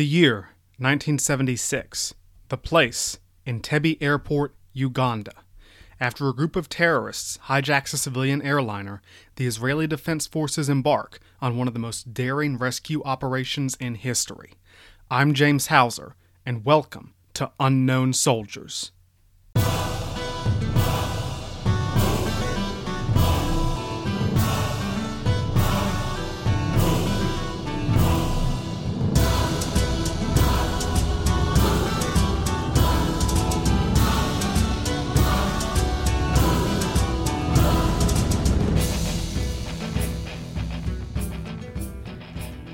The year 1976. The place Entebbe Airport, Uganda. After a group of terrorists hijacks a civilian airliner, the Israeli Defense Forces embark on one of the most daring rescue operations in history. I'm James Hauser, and welcome to Unknown Soldiers.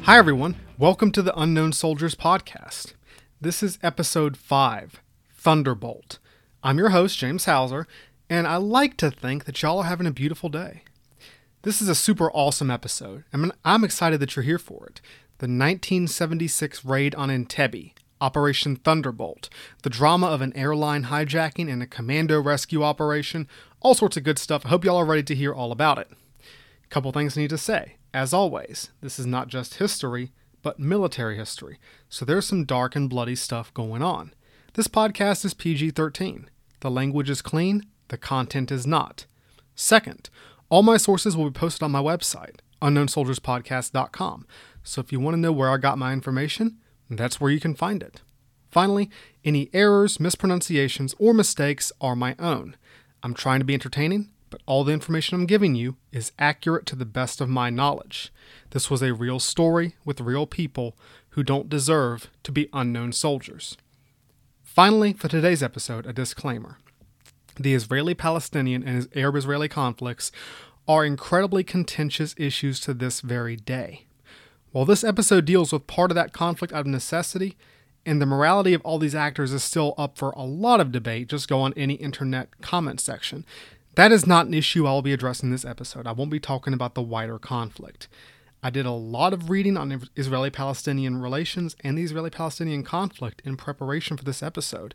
Hi, everyone. Welcome to the Unknown Soldiers podcast. This is episode 5 Thunderbolt. I'm your host, James Hauser, and I like to think that y'all are having a beautiful day. This is a super awesome episode. I mean, I'm excited that you're here for it. The 1976 raid on Entebbe, Operation Thunderbolt, the drama of an airline hijacking and a commando rescue operation, all sorts of good stuff. I hope y'all are ready to hear all about it. A couple things I need to say. As always, this is not just history, but military history, so there's some dark and bloody stuff going on. This podcast is PG 13. The language is clean, the content is not. Second, all my sources will be posted on my website, unknownsoldierspodcast.com, so if you want to know where I got my information, that's where you can find it. Finally, any errors, mispronunciations, or mistakes are my own. I'm trying to be entertaining, but all the information I'm giving you is accurate to the best of my knowledge. This was a real story with real people who don't deserve to be unknown soldiers. Finally, for today's episode, a disclaimer. The Israeli Palestinian and Arab Israeli conflicts are incredibly contentious issues to this very day. While this episode deals with part of that conflict out of necessity, and the morality of all these actors is still up for a lot of debate, just go on any internet comment section. That is not an issue I'll be addressing this episode. I won't be talking about the wider conflict. I did a lot of reading on Israeli Palestinian relations and the Israeli Palestinian conflict in preparation for this episode,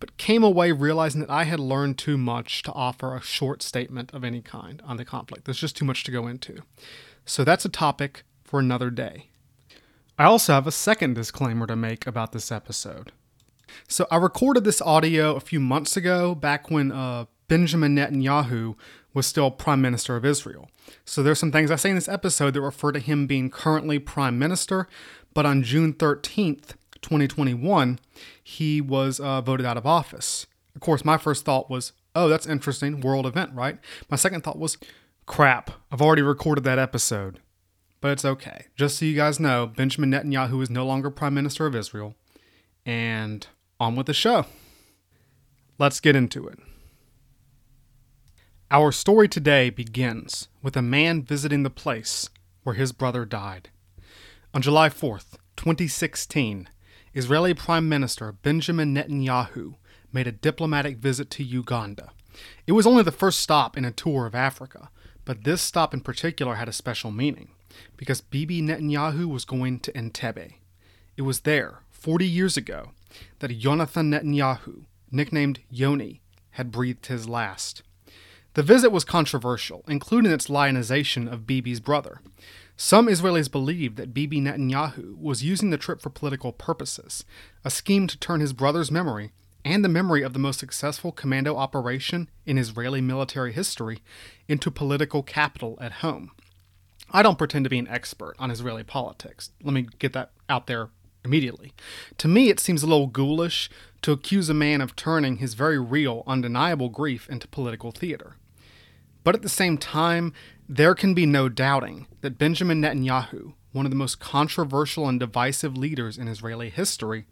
but came away realizing that I had learned too much to offer a short statement of any kind on the conflict. There's just too much to go into. So that's a topic for another day. I also have a second disclaimer to make about this episode. So I recorded this audio a few months ago, back when uh, Benjamin Netanyahu was still Prime Minister of Israel. So there's some things I say in this episode that refer to him being currently Prime Minister, but on June 13th, 2021, he was uh, voted out of office. Of course, my first thought was, oh, that's interesting, world event, right? My second thought was, crap, I've already recorded that episode. But it's okay. Just so you guys know, Benjamin Netanyahu is no longer Prime Minister of Israel. And on with the show. Let's get into it. Our story today begins with a man visiting the place where his brother died. On July 4th, 2016, Israeli Prime Minister Benjamin Netanyahu made a diplomatic visit to Uganda. It was only the first stop in a tour of Africa, but this stop in particular had a special meaning because Bibi Netanyahu was going to Entebbe. It was there, 40 years ago, that Jonathan Netanyahu, nicknamed Yoni, had breathed his last. The visit was controversial, including its lionization of Bibi's brother. Some Israelis believed that Bibi Netanyahu was using the trip for political purposes, a scheme to turn his brother's memory and the memory of the most successful commando operation in Israeli military history into political capital at home. I don't pretend to be an expert on Israeli politics. Let me get that out there immediately. To me, it seems a little ghoulish to accuse a man of turning his very real, undeniable grief into political theater. But at the same time, there can be no doubting that Benjamin Netanyahu, one of the most controversial and divisive leaders in Israeli history,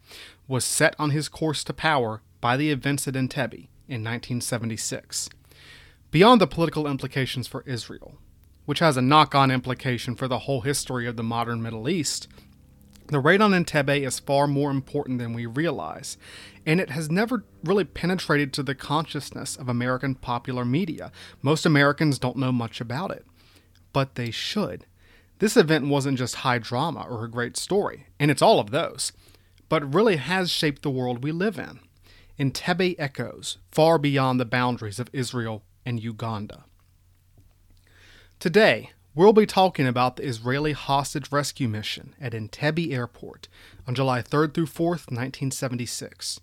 was set on his course to power by the events at Entebbe in 1976. Beyond the political implications for Israel, which has a knock on implication for the whole history of the modern Middle East, the raid on Entebbe is far more important than we realize, and it has never really penetrated to the consciousness of American popular media. Most Americans don't know much about it, but they should. This event wasn't just high drama or a great story, and it's all of those, but really has shaped the world we live in. Entebbe echoes far beyond the boundaries of Israel and Uganda. Today, we'll be talking about the Israeli hostage rescue mission at Entebbe Airport on July 3rd through 4th, 1976.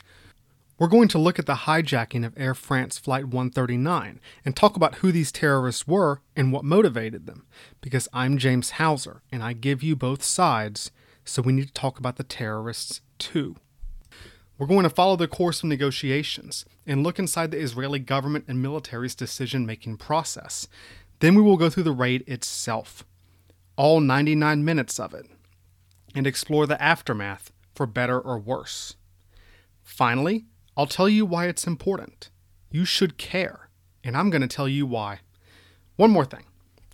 We're going to look at the hijacking of Air France Flight 139 and talk about who these terrorists were and what motivated them. Because I'm James Hauser and I give you both sides, so we need to talk about the terrorists too. We're going to follow the course of negotiations and look inside the Israeli government and military's decision making process. Then we will go through the raid itself, all 99 minutes of it, and explore the aftermath for better or worse. Finally, I'll tell you why it's important. You should care, and I'm going to tell you why. One more thing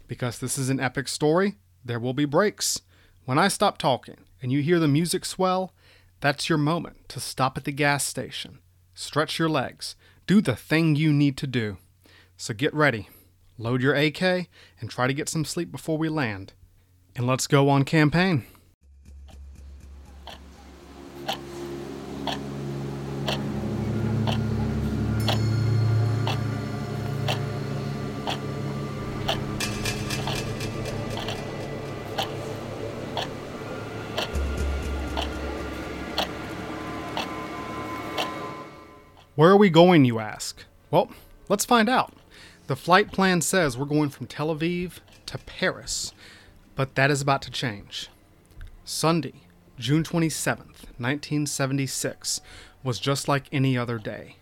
because this is an epic story, there will be breaks. When I stop talking and you hear the music swell, that's your moment to stop at the gas station, stretch your legs, do the thing you need to do. So get ready, load your AK, and try to get some sleep before we land. And let's go on campaign. Where are we going, you ask? Well, let's find out. The flight plan says we're going from Tel Aviv to Paris, but that is about to change. Sunday, June 27th, 1976, was just like any other day.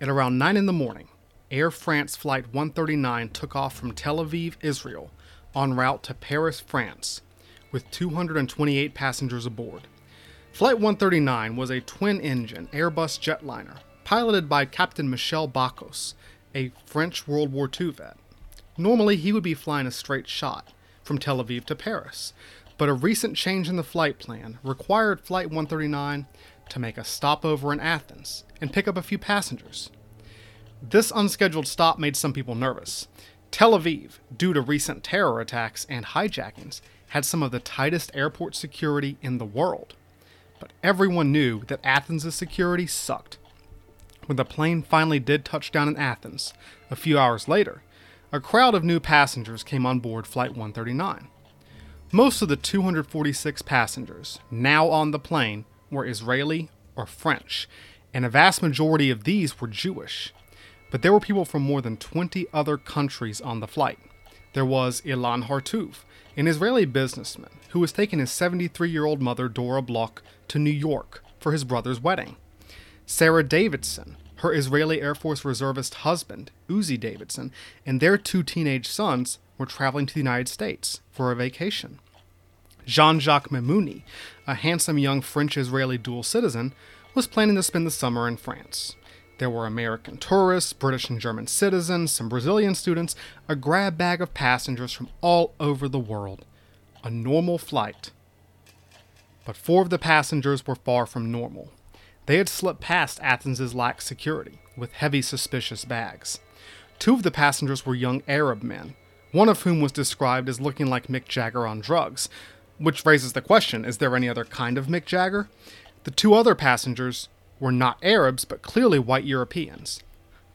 At around 9 in the morning, Air France Flight 139 took off from Tel Aviv, Israel, en route to Paris, France, with 228 passengers aboard. Flight 139 was a twin engine Airbus jetliner piloted by Captain Michel Bacos, a French World War II vet. Normally, he would be flying a straight shot from Tel Aviv to Paris, but a recent change in the flight plan required Flight 139 to make a stopover in Athens and pick up a few passengers. This unscheduled stop made some people nervous. Tel Aviv, due to recent terror attacks and hijackings, had some of the tightest airport security in the world. But everyone knew that Athens' security sucked when the plane finally did touch down in Athens, a few hours later, a crowd of new passengers came on board Flight 139. Most of the 246 passengers now on the plane were Israeli or French, and a vast majority of these were Jewish. But there were people from more than 20 other countries on the flight. There was Ilan Hartuv, an Israeli businessman who was taking his 73 year old mother, Dora Bloch, to New York for his brother's wedding. Sarah Davidson, her Israeli Air Force reservist husband, Uzi Davidson, and their two teenage sons were traveling to the United States for a vacation. Jean Jacques Maimoni, a handsome young French Israeli dual citizen, was planning to spend the summer in France. There were American tourists, British and German citizens, some Brazilian students, a grab bag of passengers from all over the world. A normal flight. But four of the passengers were far from normal. They had slipped past Athens's lax security with heavy suspicious bags. Two of the passengers were young Arab men, one of whom was described as looking like Mick Jagger on drugs, which raises the question is there any other kind of Mick Jagger? The two other passengers were not Arabs, but clearly white Europeans.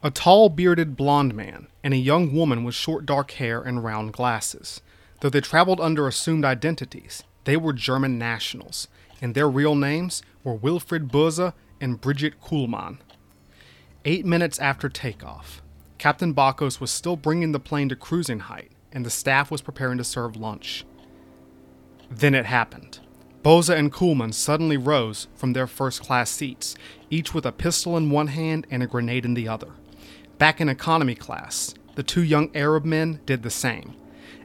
A tall, bearded blond man and a young woman with short dark hair and round glasses. Though they traveled under assumed identities, they were German nationals, and their real names were Wilfred Böse and Brigitte Kuhlmann. Eight minutes after takeoff, Captain Bacos was still bringing the plane to cruising height, and the staff was preparing to serve lunch. Then it happened. Böse and Kuhlmann suddenly rose from their first class seats, each with a pistol in one hand and a grenade in the other. Back in economy class, the two young Arab men did the same.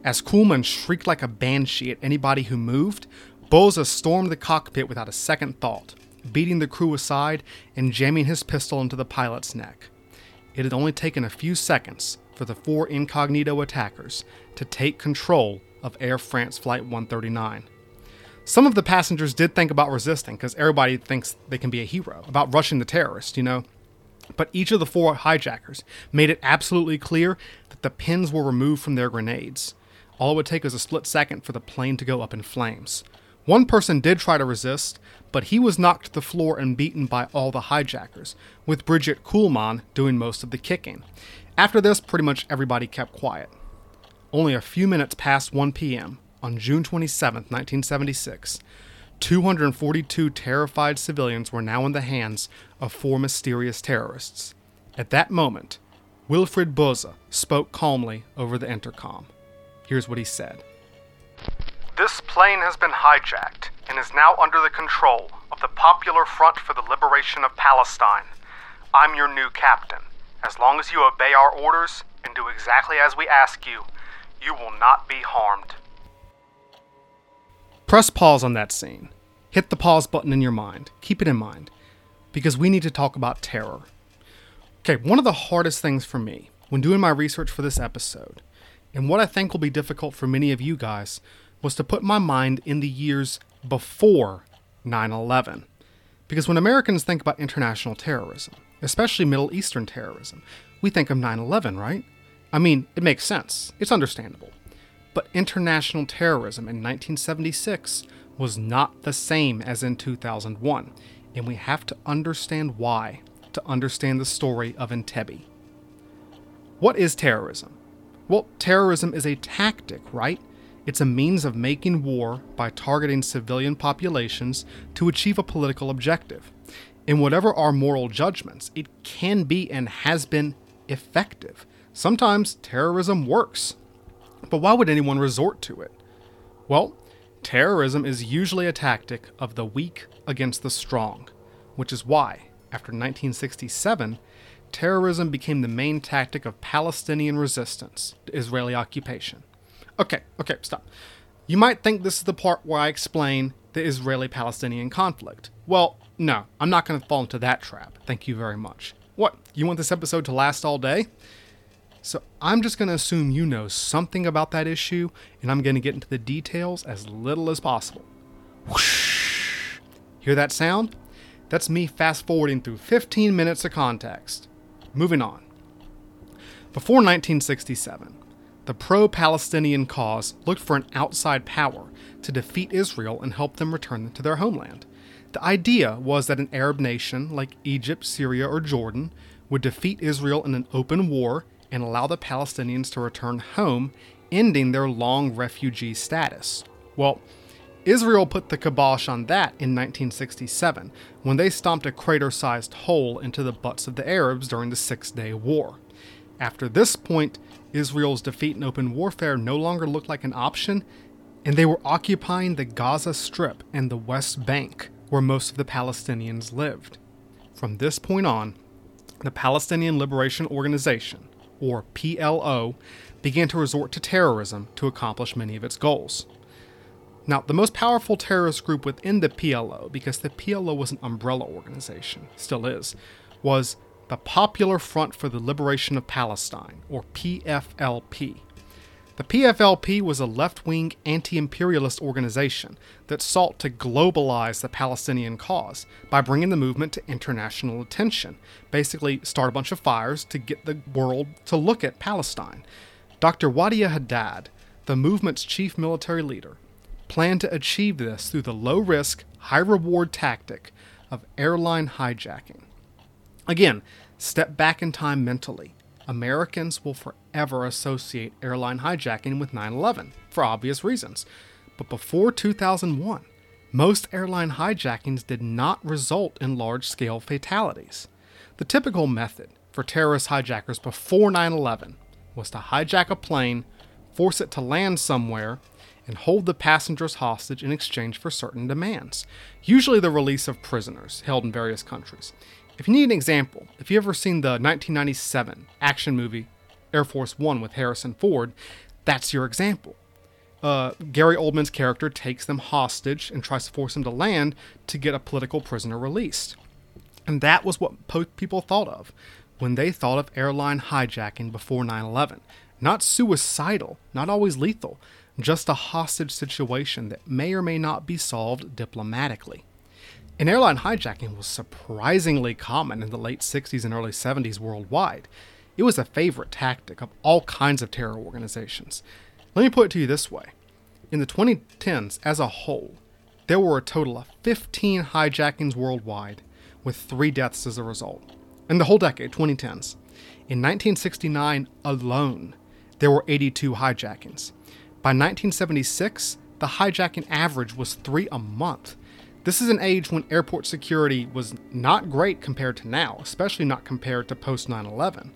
As Kuhlmann shrieked like a banshee at anybody who moved, Böse stormed the cockpit without a second thought, beating the crew aside and jamming his pistol into the pilot's neck. It had only taken a few seconds for the four incognito attackers to take control of Air France Flight 139. Some of the passengers did think about resisting because everybody thinks they can be a hero, about rushing the terrorist, you know. But each of the four hijackers made it absolutely clear that the pins were removed from their grenades. All it would take was a split second for the plane to go up in flames. One person did try to resist, but he was knocked to the floor and beaten by all the hijackers, with Brigitte Kuhlmann doing most of the kicking. After this, pretty much everybody kept quiet. only a few minutes past 1 p.m., on June 27, 1976, 242 terrified civilians were now in the hands of four mysterious terrorists. At that moment, Wilfred Böse spoke calmly over the intercom. Here's what he said This plane has been hijacked and is now under the control of the Popular Front for the Liberation of Palestine. I'm your new captain. As long as you obey our orders and do exactly as we ask you, you will not be harmed. Press pause on that scene. Hit the pause button in your mind. Keep it in mind. Because we need to talk about terror. Okay, one of the hardest things for me when doing my research for this episode, and what I think will be difficult for many of you guys, was to put my mind in the years before 9 11. Because when Americans think about international terrorism, especially Middle Eastern terrorism, we think of 9 11, right? I mean, it makes sense, it's understandable. But international terrorism in 1976 was not the same as in 2001, and we have to understand why to understand the story of Entebbe. What is terrorism? Well, terrorism is a tactic, right? It's a means of making war by targeting civilian populations to achieve a political objective. In whatever our moral judgments, it can be and has been effective. Sometimes terrorism works. But why would anyone resort to it? Well, terrorism is usually a tactic of the weak against the strong, which is why, after 1967, terrorism became the main tactic of Palestinian resistance to Israeli occupation. Okay, okay, stop. You might think this is the part where I explain the Israeli Palestinian conflict. Well, no, I'm not going to fall into that trap. Thank you very much. What, you want this episode to last all day? So I'm just going to assume you know something about that issue, and I'm going to get into the details as little as possible. Whoosh. Hear that sound? That's me fast forwarding through 15 minutes of context. Moving on. Before 1967, the pro Palestinian cause looked for an outside power to defeat Israel and help them return to their homeland. The idea was that an Arab nation like Egypt, Syria, or Jordan would defeat Israel in an open war and allow the Palestinians to return home, ending their long refugee status. Well, Israel put the kibosh on that in 1967 when they stomped a crater sized hole into the butts of the Arabs during the Six Day War. After this point, Israel's defeat in open warfare no longer looked like an option, and they were occupying the Gaza Strip and the West Bank, where most of the Palestinians lived. From this point on, the Palestinian Liberation Organization, or PLO, began to resort to terrorism to accomplish many of its goals. Now, the most powerful terrorist group within the PLO, because the PLO was an umbrella organization, still is, was the Popular Front for the Liberation of Palestine, or PFLP. The PFLP was a left wing anti imperialist organization that sought to globalize the Palestinian cause by bringing the movement to international attention, basically, start a bunch of fires to get the world to look at Palestine. Dr. Wadea Haddad, the movement's chief military leader, planned to achieve this through the low risk, high reward tactic of airline hijacking. Again, step back in time mentally. Americans will forever associate airline hijacking with 9 11 for obvious reasons. But before 2001, most airline hijackings did not result in large scale fatalities. The typical method for terrorist hijackers before 9 11 was to hijack a plane, force it to land somewhere, and hold the passengers hostage in exchange for certain demands, usually the release of prisoners held in various countries. If you need an example, if you've ever seen the 1997 action movie Air Force One with Harrison Ford, that's your example. Uh, Gary Oldman's character takes them hostage and tries to force them to land to get a political prisoner released. And that was what po- people thought of when they thought of airline hijacking before 9 11. Not suicidal, not always lethal, just a hostage situation that may or may not be solved diplomatically. And airline hijacking was surprisingly common in the late 60s and early 70s worldwide. It was a favorite tactic of all kinds of terror organizations. Let me put it to you this way in the 2010s, as a whole, there were a total of 15 hijackings worldwide, with three deaths as a result. In the whole decade, 2010s. In 1969 alone, there were 82 hijackings. By 1976, the hijacking average was three a month. This is an age when airport security was not great compared to now, especially not compared to post 9 11,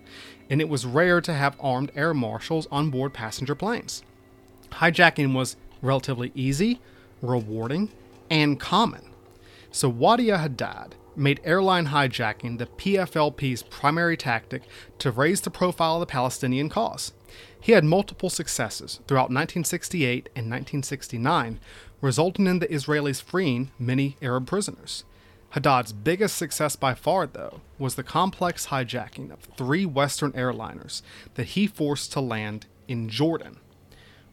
and it was rare to have armed air marshals on board passenger planes. Hijacking was relatively easy, rewarding, and common. So Wadea Haddad made airline hijacking the PFLP's primary tactic to raise the profile of the Palestinian cause. He had multiple successes throughout 1968 and 1969, resulting in the Israelis freeing many Arab prisoners. Haddad's biggest success by far, though, was the complex hijacking of three Western airliners that he forced to land in Jordan.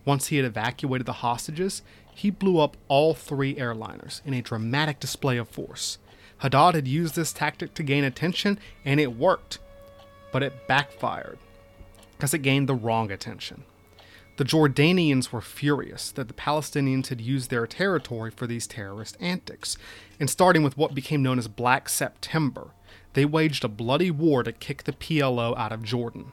Once he had evacuated the hostages, he blew up all three airliners in a dramatic display of force. Haddad had used this tactic to gain attention, and it worked. But it backfired, because it gained the wrong attention. The Jordanians were furious that the Palestinians had used their territory for these terrorist antics, and starting with what became known as Black September, they waged a bloody war to kick the PLO out of Jordan.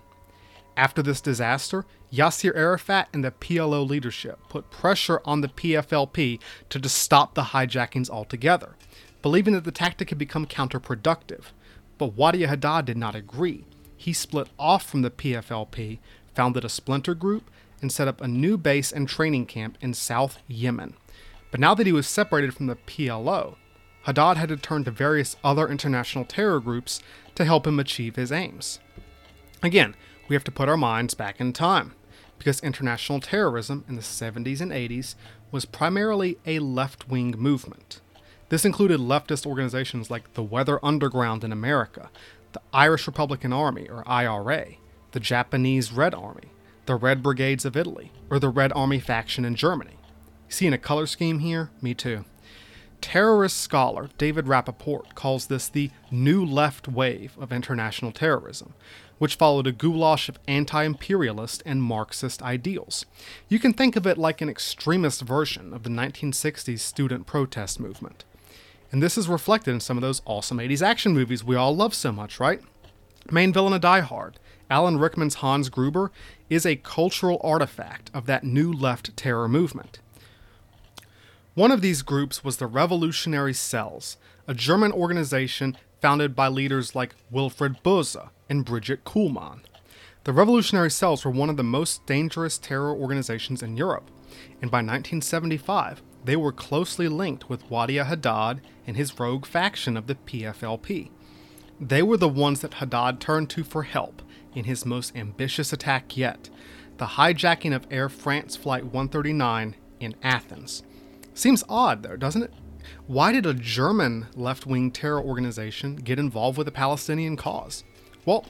After this disaster, Yasser Arafat and the PLO leadership put pressure on the PFLP to just stop the hijackings altogether, believing that the tactic had become counterproductive. But Wadea Haddad did not agree. He split off from the PFLP, founded a splinter group, and set up a new base and training camp in South Yemen. But now that he was separated from the PLO, Haddad had to turn to various other international terror groups to help him achieve his aims. Again, we have to put our minds back in time, because international terrorism in the 70s and 80s was primarily a left wing movement. This included leftist organizations like the Weather Underground in America, the Irish Republican Army, or IRA, the Japanese Red Army, the Red Brigades of Italy, or the Red Army faction in Germany. Seeing a color scheme here? Me too. Terrorist scholar David Rapoport calls this the new left wave of international terrorism, which followed a goulash of anti imperialist and Marxist ideals. You can think of it like an extremist version of the 1960s student protest movement. And this is reflected in some of those awesome 80s action movies we all love so much, right? Main villain of Die Hard, Alan Rickman's Hans Gruber is a cultural artifact of that new left terror movement. One of these groups was the Revolutionary Cells, a German organization founded by leaders like Wilfried Böse and Brigitte Kuhlmann. The Revolutionary Cells were one of the most dangerous terror organizations in Europe, and by 1975, they were closely linked with Wadea Haddad and his rogue faction of the PFLP. They were the ones that Haddad turned to for help in his most ambitious attack yet the hijacking of Air France Flight 139 in Athens. Seems odd, though, doesn't it? Why did a German left wing terror organization get involved with the Palestinian cause? Well,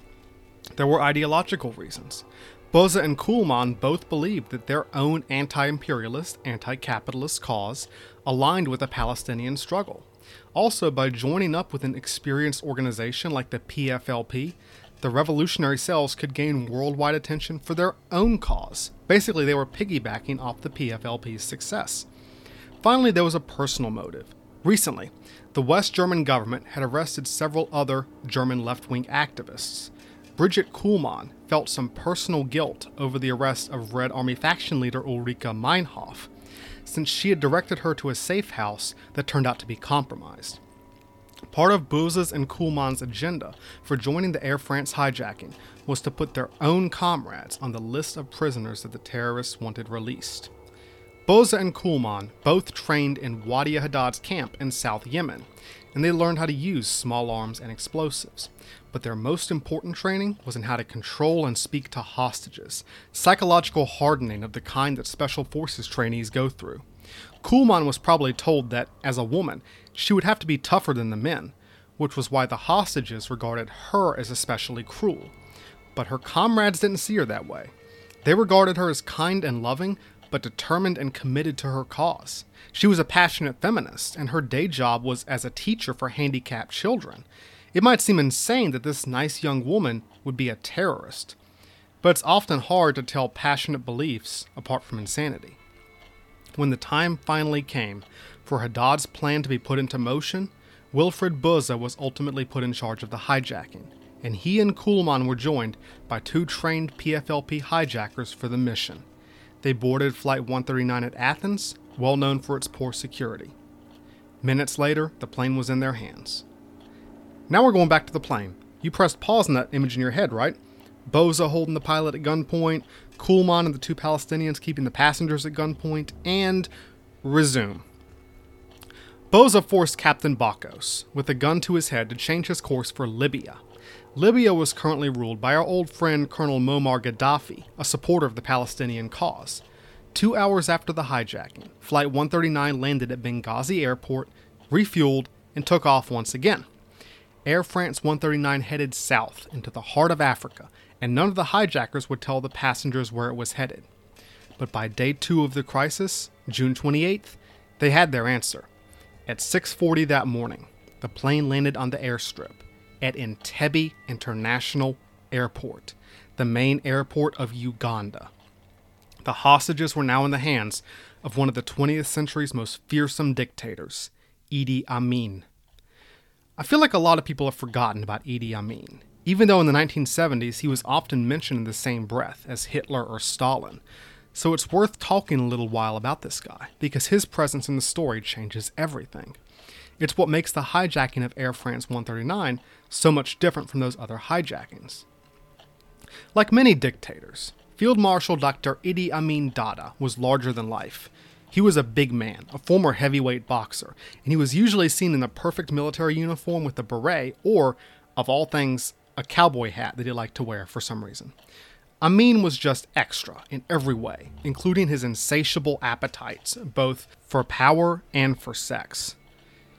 there were ideological reasons. Böse and Kuhlmann both believed that their own anti imperialist, anti capitalist cause aligned with the Palestinian struggle. Also, by joining up with an experienced organization like the PFLP, the revolutionary cells could gain worldwide attention for their own cause. Basically, they were piggybacking off the PFLP's success. Finally, there was a personal motive. Recently, the West German government had arrested several other German left wing activists. Brigitte Kuhlmann felt some personal guilt over the arrest of Red Army faction leader Ulrike Meinhof, since she had directed her to a safe house that turned out to be compromised. Part of Böse's and Kuhlmann's agenda for joining the Air France hijacking was to put their own comrades on the list of prisoners that the terrorists wanted released. Böse and Kuhlmann both trained in Wadi Haddad's camp in South Yemen, and they learned how to use small arms and explosives. But their most important training was in how to control and speak to hostages, psychological hardening of the kind that Special Forces trainees go through. Kuhlmann was probably told that, as a woman, she would have to be tougher than the men, which was why the hostages regarded her as especially cruel. But her comrades didn't see her that way. They regarded her as kind and loving, but determined and committed to her cause. She was a passionate feminist, and her day job was as a teacher for handicapped children. It might seem insane that this nice young woman would be a terrorist, but it's often hard to tell passionate beliefs apart from insanity. When the time finally came for Haddad's plan to be put into motion, Wilfred Böse was ultimately put in charge of the hijacking, and he and Kuhlmann were joined by two trained PFLP hijackers for the mission. They boarded Flight 139 at Athens, well known for its poor security. Minutes later, the plane was in their hands. Now we're going back to the plane. You pressed pause on that image in your head, right? Böse holding the pilot at gunpoint, Kuhlmann and the two Palestinians keeping the passengers at gunpoint, and resume. Böse forced Captain Bacos, with a gun to his head, to change his course for Libya. Libya was currently ruled by our old friend Colonel Muammar Gaddafi, a supporter of the Palestinian cause. Two hours after the hijacking, Flight 139 landed at Benghazi Airport, refueled, and took off once again. Air France 139 headed south into the heart of Africa, and none of the hijackers would tell the passengers where it was headed. But by day 2 of the crisis, June 28th, they had their answer. At 6:40 that morning, the plane landed on the airstrip at Entebbe International Airport, the main airport of Uganda. The hostages were now in the hands of one of the 20th century's most fearsome dictators, Idi Amin. I feel like a lot of people have forgotten about Idi Amin, even though in the 1970s he was often mentioned in the same breath as Hitler or Stalin. So it's worth talking a little while about this guy, because his presence in the story changes everything. It's what makes the hijacking of Air France 139 so much different from those other hijackings. Like many dictators, Field Marshal Dr. Idi Amin Dada was larger than life. He was a big man, a former heavyweight boxer, and he was usually seen in a perfect military uniform with a beret or, of all things, a cowboy hat that he liked to wear for some reason. Amin was just extra in every way, including his insatiable appetites, both for power and for sex.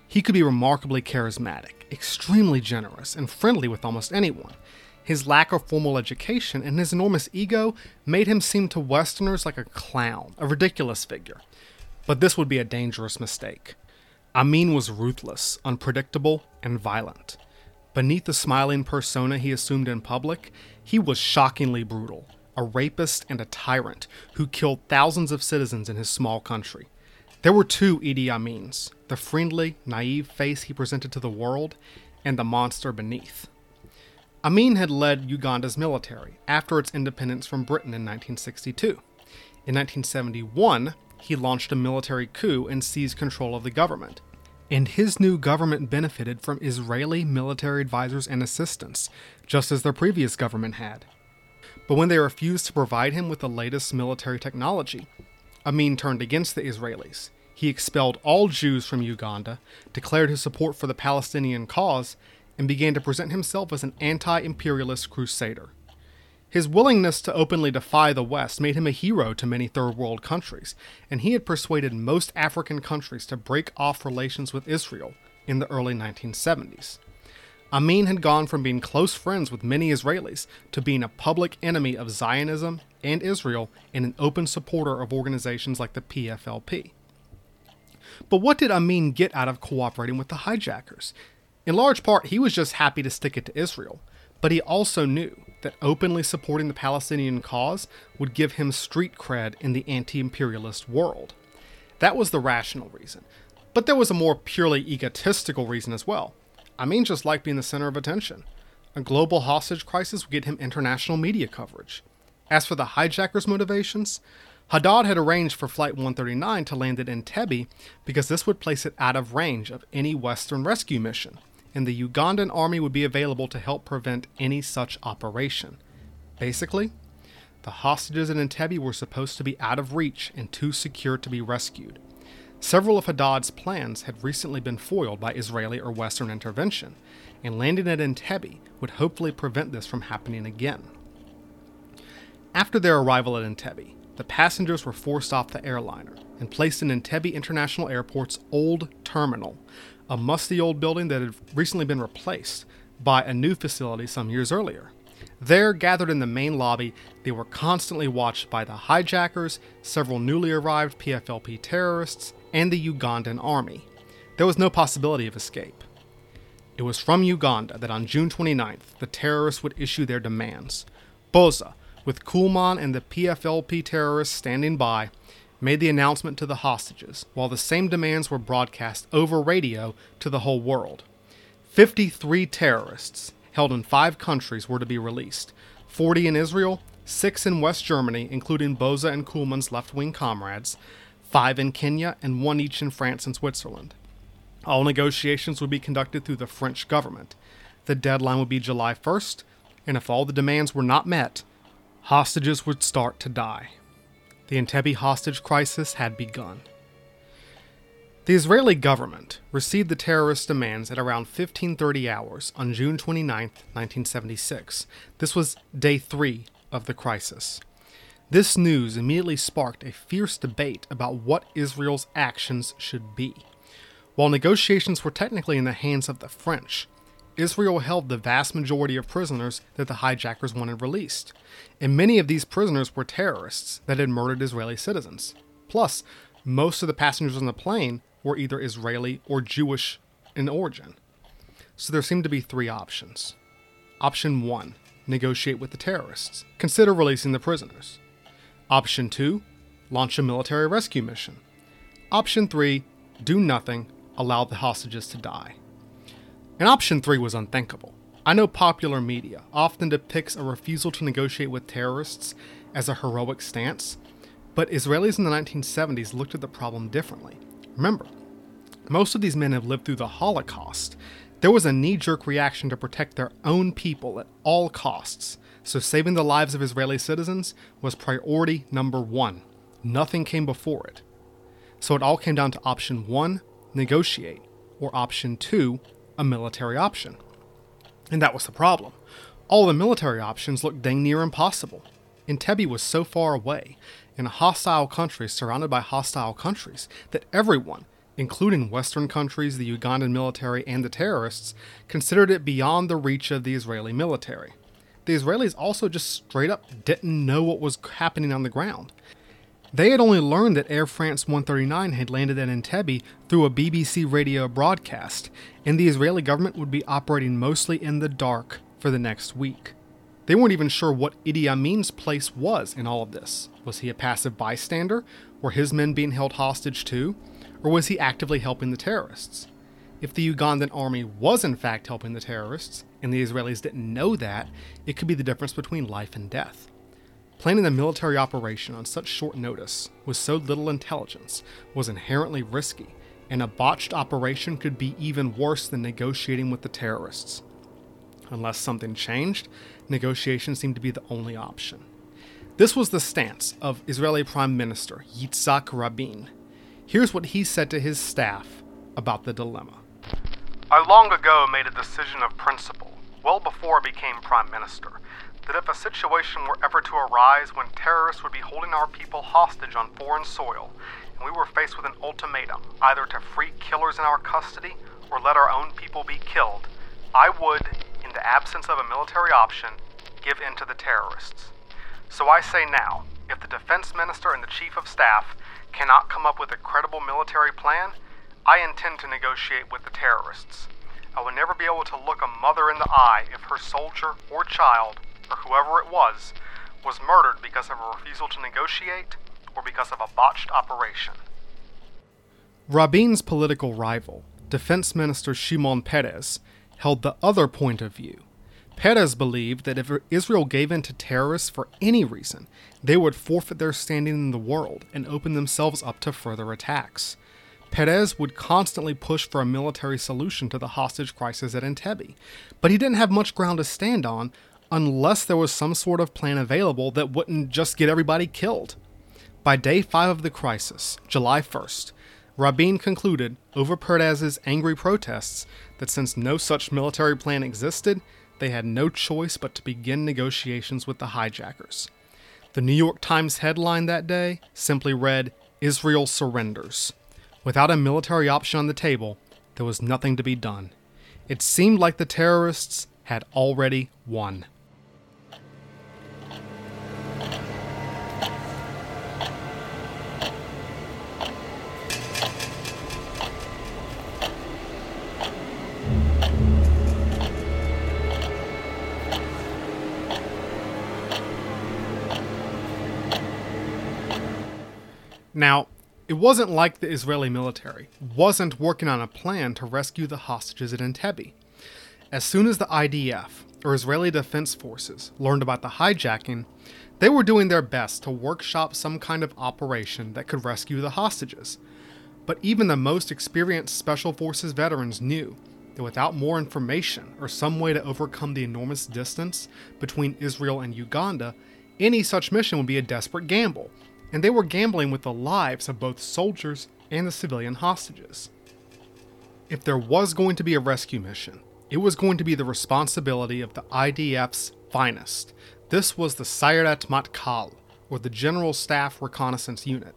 He could be remarkably charismatic, extremely generous, and friendly with almost anyone. His lack of formal education and his enormous ego made him seem to Westerners like a clown, a ridiculous figure. But this would be a dangerous mistake. Amin was ruthless, unpredictable, and violent. Beneath the smiling persona he assumed in public, he was shockingly brutal, a rapist and a tyrant who killed thousands of citizens in his small country. There were two Idi Amins the friendly, naive face he presented to the world, and the monster beneath. Amin had led Uganda's military after its independence from Britain in 1962. In 1971, he launched a military coup and seized control of the government. And his new government benefited from Israeli military advisors and assistance, just as their previous government had. But when they refused to provide him with the latest military technology, Amin turned against the Israelis. He expelled all Jews from Uganda, declared his support for the Palestinian cause, and began to present himself as an anti imperialist crusader. His willingness to openly defy the West made him a hero to many third world countries, and he had persuaded most African countries to break off relations with Israel in the early 1970s. Amin had gone from being close friends with many Israelis to being a public enemy of Zionism and Israel and an open supporter of organizations like the PFLP. But what did Amin get out of cooperating with the hijackers? In large part, he was just happy to stick it to Israel, but he also knew that openly supporting the Palestinian cause would give him street cred in the anti imperialist world. That was the rational reason. But there was a more purely egotistical reason as well. Amin just liked being the center of attention. A global hostage crisis would get him international media coverage. As for the hijackers' motivations, Haddad had arranged for Flight 139 to land at Entebbe because this would place it out of range of any Western rescue mission, and the Ugandan army would be available to help prevent any such operation. Basically, the hostages in Entebbe were supposed to be out of reach and too secure to be rescued. Several of Haddad's plans had recently been foiled by Israeli or Western intervention, and landing at Entebbe would hopefully prevent this from happening again. After their arrival at Entebbe, the passengers were forced off the airliner and placed in Entebbe International Airport's old terminal, a musty old building that had recently been replaced by a new facility some years earlier. There, gathered in the main lobby, they were constantly watched by the hijackers, several newly arrived PFLP terrorists, and the Ugandan army. There was no possibility of escape. It was from Uganda that on June 29th, the terrorists would issue their demands. Böse, with Kuhlmann and the PFLP terrorists standing by, made the announcement to the hostages, while the same demands were broadcast over radio to the whole world. 53 terrorists, held in five countries were to be released 40 in Israel, 6 in West Germany, including Böse and Kuhlmann's left wing comrades, 5 in Kenya, and 1 each in France and Switzerland. All negotiations would be conducted through the French government. The deadline would be July 1st, and if all the demands were not met, hostages would start to die. The Entebbe hostage crisis had begun. The Israeli government received the terrorist demands at around 1530 hours on June 29, 1976. This was day 3 of the crisis. This news immediately sparked a fierce debate about what Israel's actions should be. While negotiations were technically in the hands of the French, Israel held the vast majority of prisoners that the hijackers wanted released, and many of these prisoners were terrorists that had murdered Israeli citizens. Plus, most of the passengers on the plane were either Israeli or Jewish in origin. So there seemed to be three options. Option 1 negotiate with the terrorists, consider releasing the prisoners. Option 2 launch a military rescue mission. Option 3 do nothing, allow the hostages to die. And option 3 was unthinkable. I know popular media often depicts a refusal to negotiate with terrorists as a heroic stance, but Israelis in the 1970s looked at the problem differently. Remember, most of these men have lived through the Holocaust. There was a knee jerk reaction to protect their own people at all costs, so saving the lives of Israeli citizens was priority number one. Nothing came before it. So it all came down to option one negotiate, or option two a military option. And that was the problem. All the military options looked dang near impossible. Entebbe was so far away, in a hostile country surrounded by hostile countries, that everyone, including Western countries, the Ugandan military, and the terrorists, considered it beyond the reach of the Israeli military. The Israelis also just straight up didn't know what was happening on the ground. They had only learned that Air France 139 had landed at Entebbe through a BBC radio broadcast, and the Israeli government would be operating mostly in the dark for the next week. They weren't even sure what Idi Amin's place was in all of this. Was he a passive bystander? Were his men being held hostage too? Or was he actively helping the terrorists? If the Ugandan army was in fact helping the terrorists, and the Israelis didn't know that, it could be the difference between life and death. Planning a military operation on such short notice, with so little intelligence, was inherently risky, and a botched operation could be even worse than negotiating with the terrorists. Unless something changed, negotiation seemed to be the only option. This was the stance of Israeli Prime Minister Yitzhak Rabin. Here's what he said to his staff about the dilemma. I long ago made a decision of principle, well before I became Prime Minister, that if a situation were ever to arise when terrorists would be holding our people hostage on foreign soil, and we were faced with an ultimatum either to free killers in our custody or let our own people be killed, I would, in the absence of a military option, give in to the terrorists. So I say now if the defense minister and the chief of staff cannot come up with a credible military plan, I intend to negotiate with the terrorists. I will never be able to look a mother in the eye if her soldier or child or whoever it was, was murdered because of a refusal to negotiate or because of a botched operation. Rabin's political rival, Defense Minister Shimon Peres, held the other point of view. Peres believed that if Israel gave in to terrorists for any reason, they would forfeit their standing in the world and open themselves up to further attacks. Peres would constantly push for a military solution to the hostage crisis at Entebbe, but he didn't have much ground to stand on unless there was some sort of plan available that wouldn't just get everybody killed. By day 5 of the crisis, July 1st, Rabin concluded, over Peres's angry protests, that since no such military plan existed, they had no choice but to begin negotiations with the hijackers. The New York Times headline that day simply read, Israel surrenders. Without a military option on the table, there was nothing to be done. It seemed like the terrorists had already won. Now, it wasn't like the Israeli military wasn't working on a plan to rescue the hostages at Entebbe. As soon as the IDF, or Israeli Defense Forces, learned about the hijacking, they were doing their best to workshop some kind of operation that could rescue the hostages. But even the most experienced Special Forces veterans knew that without more information or some way to overcome the enormous distance between Israel and Uganda, any such mission would be a desperate gamble, and they were gambling with the lives of both soldiers and the civilian hostages. If there was going to be a rescue mission, it was going to be the responsibility of the IDF's finest. This was the Sayeret Matkal, or the General Staff Reconnaissance Unit,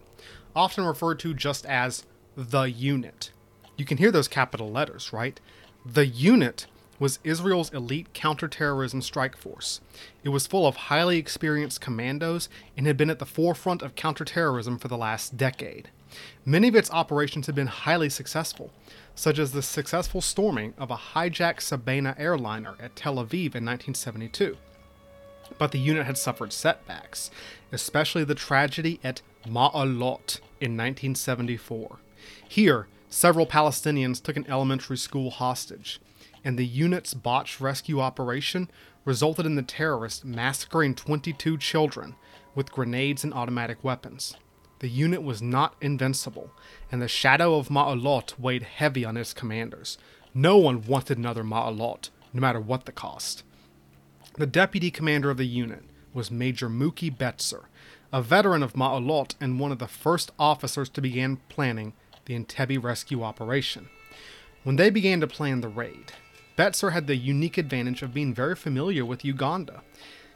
often referred to just as the unit. You can hear those capital letters, right? The unit was Israel's elite counterterrorism strike force. It was full of highly experienced commandos and had been at the forefront of counterterrorism for the last decade. Many of its operations had been highly successful, such as the successful storming of a hijacked Sabena airliner at Tel Aviv in 1972. But the unit had suffered setbacks, especially the tragedy at Ma'alot in 1974. Here, several Palestinians took an elementary school hostage, and the unit's botched rescue operation resulted in the terrorists massacring 22 children with grenades and automatic weapons. The unit was not invincible, and the shadow of Ma'alot weighed heavy on its commanders. No one wanted another Ma'alot, no matter what the cost. The deputy commander of the unit was Major Muki Betzer, a veteran of Ma'alot and one of the first officers to begin planning the Entebbe rescue operation. When they began to plan the raid, Betzer had the unique advantage of being very familiar with Uganda.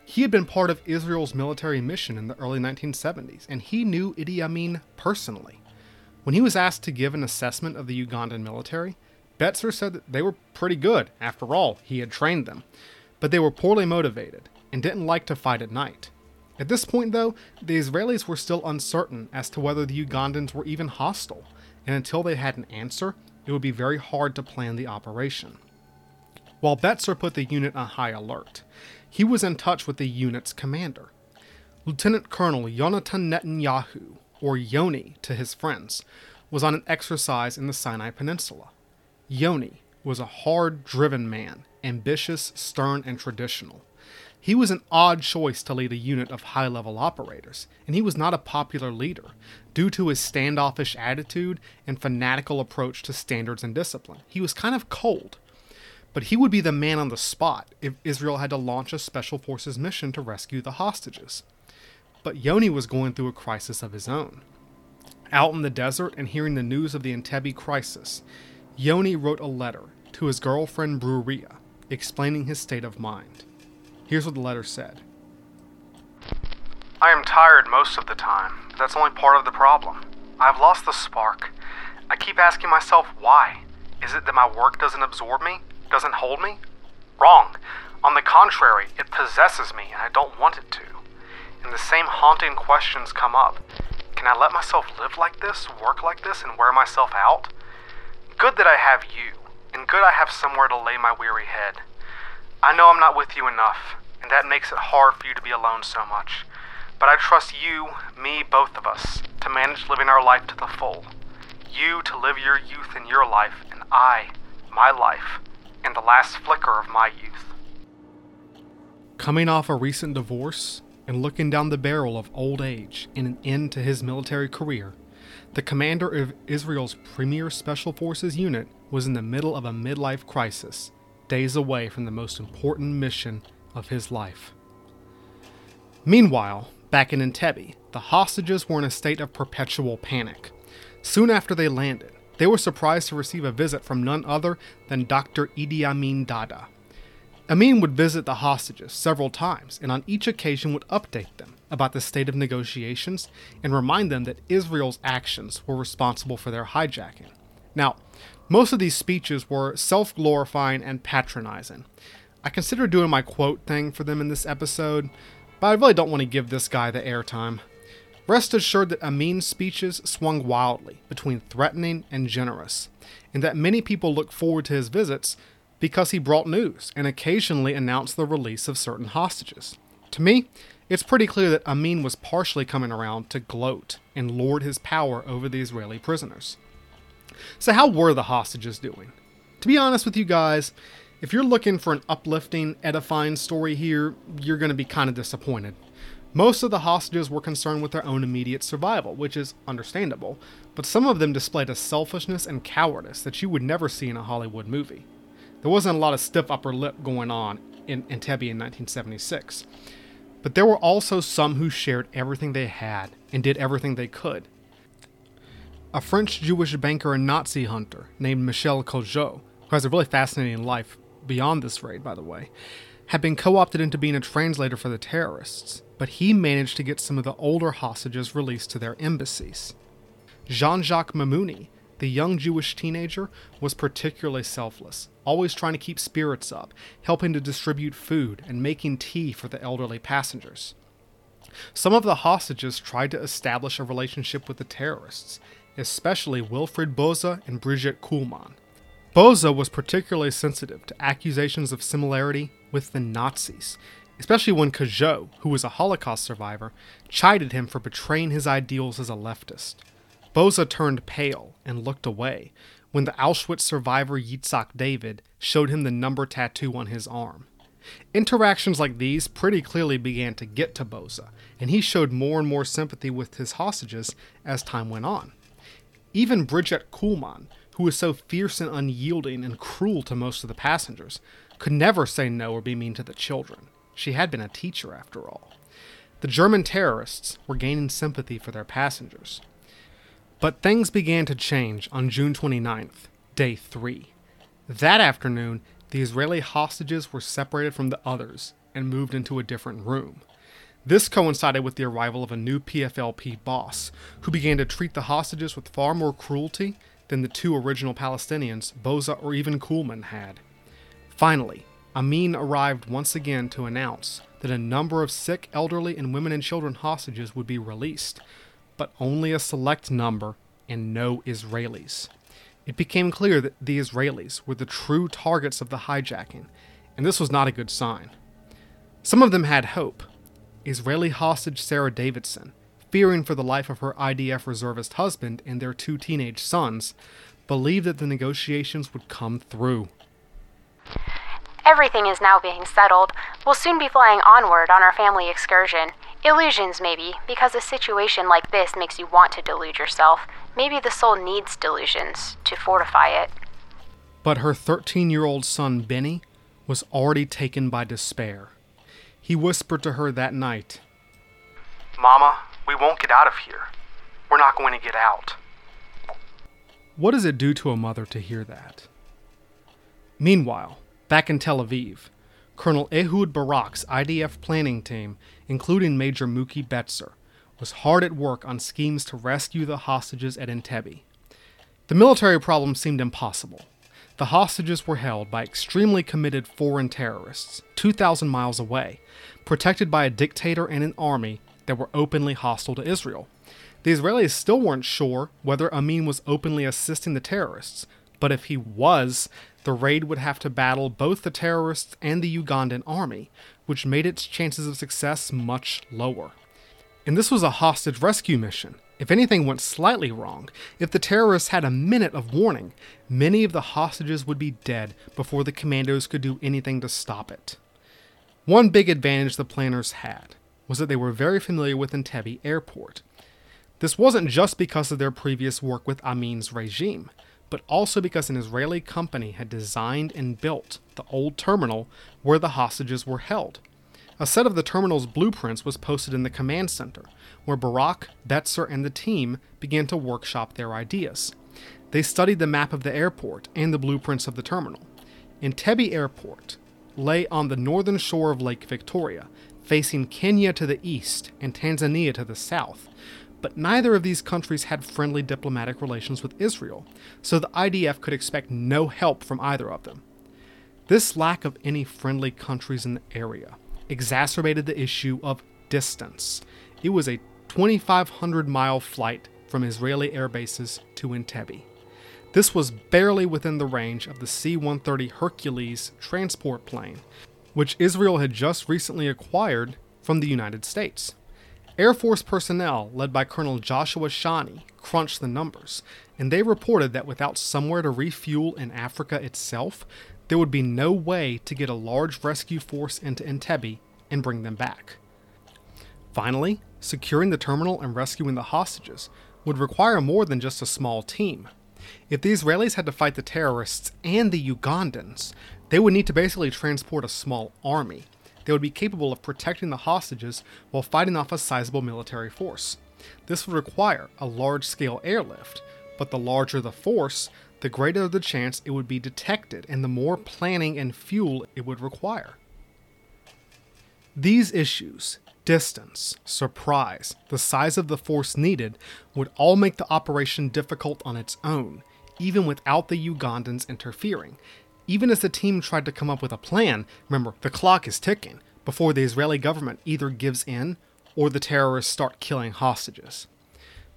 He had been part of Israel's military mission in the early 1970s, and he knew Idi Amin personally. When he was asked to give an assessment of the Ugandan military, Betzer said that they were pretty good. After all, he had trained them. But they were poorly motivated and didn't like to fight at night. At this point, though, the Israelis were still uncertain as to whether the Ugandans were even hostile, and until they had an answer, it would be very hard to plan the operation. While Betzer put the unit on high alert, he was in touch with the unit's commander. Lieutenant Colonel Yonatan Netanyahu, or Yoni to his friends, was on an exercise in the Sinai Peninsula. Yoni was a hard driven man, ambitious, stern, and traditional. He was an odd choice to lead a unit of high level operators, and he was not a popular leader due to his standoffish attitude and fanatical approach to standards and discipline. He was kind of cold, but he would be the man on the spot if Israel had to launch a special forces mission to rescue the hostages. But Yoni was going through a crisis of his own. Out in the desert and hearing the news of the Entebbe crisis, Yoni wrote a letter to his girlfriend Bruria, explaining his state of mind. Here's what the letter said I am tired most of the time, but that's only part of the problem. I've lost the spark. I keep asking myself why. Is it that my work doesn't absorb me? Doesn't hold me? Wrong. On the contrary, it possesses me and I don't want it to. And the same haunting questions come up. Can I let myself live like this, work like this, and wear myself out? Good that I have you, and good I have somewhere to lay my weary head. I know I'm not with you enough, and that makes it hard for you to be alone so much. But I trust you, me, both of us, to manage living our life to the full. You to live your youth in your life, and I, my life, in the last flicker of my youth. Coming off a recent divorce and looking down the barrel of old age and an end to his military career, the commander of Israel's premier special forces unit was in the middle of a midlife crisis, days away from the most important mission of his life. Meanwhile, back in Entebbe, the hostages were in a state of perpetual panic. Soon after they landed, they were surprised to receive a visit from none other than Dr. Idi Amin Dada. Amin would visit the hostages several times and on each occasion would update them about the state of negotiations and remind them that Israel's actions were responsible for their hijacking. Now, most of these speeches were self glorifying and patronizing. I considered doing my quote thing for them in this episode, but I really don't want to give this guy the airtime. Rest assured that Amin's speeches swung wildly between threatening and generous, and that many people looked forward to his visits because he brought news and occasionally announced the release of certain hostages. To me, it's pretty clear that Amin was partially coming around to gloat and lord his power over the Israeli prisoners. So, how were the hostages doing? To be honest with you guys, If you're looking for an uplifting, edifying story here, you're going to be kind of disappointed. Most of the hostages were concerned with their own immediate survival, which is understandable, but some of them displayed a selfishness and cowardice that you would never see in a Hollywood movie. There wasn't a lot of stiff upper lip going on in Entebbe in 1976. But there were also some who shared everything they had and did everything they could. A French Jewish banker and Nazi hunter named Michel Cojot, who has a really fascinating life beyond this raid, by the way, had been co opted into being a translator for the terrorists, but he managed to get some of the older hostages released to their embassies. Jean Jacques Maimoni, the young Jewish teenager, was particularly selfless, always trying to keep spirits up, helping to distribute food, and making tea for the elderly passengers. Some of the hostages tried to establish a relationship with the terrorists, especially Wilfried Böse and Brigitte Kuhlmann. Böse was particularly sensitive to accusations of similarity with the Nazis, especially when Cojot, who was a Holocaust survivor, chided him for betraying his ideals as a leftist. Böse turned pale and looked away when the Auschwitz survivor Yitzhak David showed him the number tattoo on his arm. Interactions like these pretty clearly began to get to Böse, and he showed more and more sympathy with his hostages as time went on. Even Brigitte Kuhlmann, who was so fierce and unyielding and cruel to most of the passengers, could never say no or be mean to the children. She had been a teacher, after all. The German terrorists were gaining sympathy for their passengers. But things began to change on June 29th, day three. That afternoon, the Israeli hostages were separated from the others and moved into a different room. This coincided with the arrival of a new PFLP boss, who began to treat the hostages with far more cruelty than the two original Palestinians, Böse or even Kuhlmann, had. Finally, Amin arrived once again to announce that a number of sick, elderly, and women and children hostages would be released, but only a select number and no Israelis. It became clear that the Israelis were the true targets of the hijacking, and this was not a good sign. Some of them had hope. Israeli hostage Sarah Davidson, fearing for the life of her IDF reservist husband and their two teenage sons, believed that the negotiations would come through. Everything is now being settled. We'll soon be flying onward on our family excursion. Illusions, maybe, because a situation like this makes you want to delude yourself. Maybe the soul needs delusions to fortify it. But her 13 year old son, Benny, was already taken by despair. He whispered to her that night Mama, we won't get out of here. We're not going to get out. What does it do to a mother to hear that? Meanwhile, back in Tel Aviv, Colonel Ehud Barak's IDF planning team, including Major Muki Betzer, was hard at work on schemes to rescue the hostages at Entebbe. The military problem seemed impossible. The hostages were held by extremely committed foreign terrorists, 2,000 miles away, protected by a dictator and an army that were openly hostile to Israel. The Israelis still weren't sure whether Amin was openly assisting the terrorists, but if he was, the raid would have to battle both the terrorists and the Ugandan army, which made its chances of success much lower. And this was a hostage rescue mission. If anything went slightly wrong, if the terrorists had a minute of warning, many of the hostages would be dead before the commandos could do anything to stop it. One big advantage the planners had was that they were very familiar with Entebbe Airport. This wasn't just because of their previous work with Amin's regime, but also because an Israeli company had designed and built the old terminal where the hostages were held. A set of the terminal's blueprints was posted in the command center, where Barak, Betzer, and the team began to workshop their ideas. They studied the map of the airport and the blueprints of the terminal. Entebbe Airport lay on the northern shore of Lake Victoria, facing Kenya to the east and Tanzania to the south. But neither of these countries had friendly diplomatic relations with Israel, so the IDF could expect no help from either of them. This lack of any friendly countries in the area exacerbated the issue of distance. It was a 2,500 mile flight from Israeli air bases to Entebbe. This was barely within the range of the C 130 Hercules transport plane, which Israel had just recently acquired from the United States. Air Force personnel, led by Colonel Joshua Shani, crunched the numbers, and they reported that without somewhere to refuel in Africa itself, there would be no way to get a large rescue force into Entebbe and bring them back. Finally, securing the terminal and rescuing the hostages would require more than just a small team. If the Israelis had to fight the terrorists and the Ugandans, they would need to basically transport a small army. They would be capable of protecting the hostages while fighting off a sizable military force. This would require a large scale airlift, but the larger the force, the greater the chance it would be detected and the more planning and fuel it would require. These issues, distance, surprise, the size of the force needed, would all make the operation difficult on its own, even without the Ugandans interfering. Even as the team tried to come up with a plan, remember, the clock is ticking, before the Israeli government either gives in or the terrorists start killing hostages.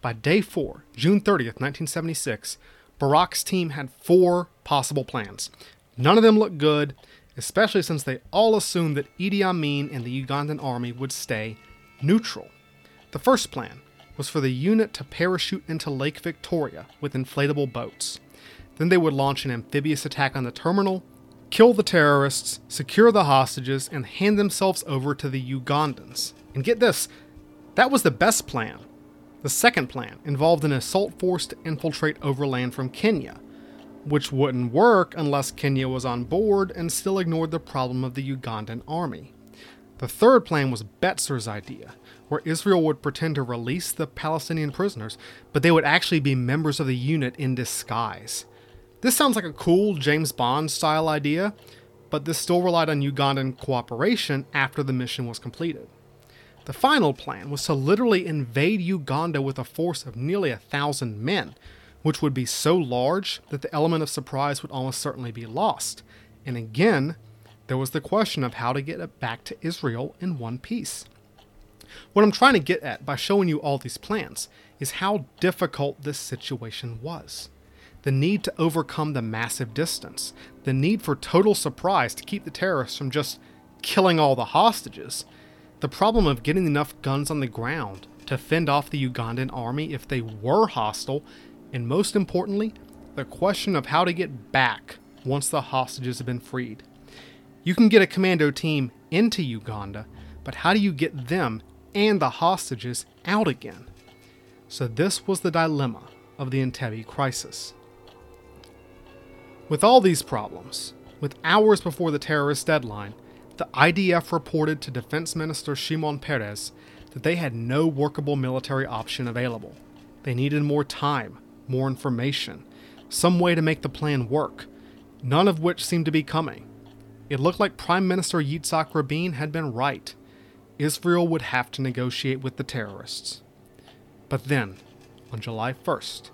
By day 4, June 30th, 1976, Barak's team had four possible plans. None of them looked good, especially since they all assumed that Idi Amin and the Ugandan army would stay neutral. The first plan was for the unit to parachute into Lake Victoria with inflatable boats. Then they would launch an amphibious attack on the terminal, kill the terrorists, secure the hostages, and hand themselves over to the Ugandans. And get this, that was the best plan. The second plan involved an assault force to infiltrate overland from Kenya, which wouldn't work unless Kenya was on board and still ignored the problem of the Ugandan army. The third plan was Betzer's idea, where Israel would pretend to release the Palestinian prisoners, but they would actually be members of the unit in disguise. This sounds like a cool James Bond style idea, but this still relied on Ugandan cooperation after the mission was completed. The final plan was to literally invade Uganda with a force of nearly a thousand men, which would be so large that the element of surprise would almost certainly be lost. And again, there was the question of how to get it back to Israel in one piece. What I'm trying to get at by showing you all these plans is how difficult this situation was. The need to overcome the massive distance, the need for total surprise to keep the terrorists from just killing all the hostages, the problem of getting enough guns on the ground to fend off the Ugandan army if they were hostile, and most importantly, the question of how to get back once the hostages have been freed. You can get a commando team into Uganda, but how do you get them and the hostages out again? So, this was the dilemma of the Entebbe crisis. With all these problems, with hours before the terrorist deadline, the IDF reported to Defense Minister Shimon Peres that they had no workable military option available. They needed more time, more information, some way to make the plan work, none of which seemed to be coming. It looked like Prime Minister Yitzhak Rabin had been right. Israel would have to negotiate with the terrorists. But then, on July 1st,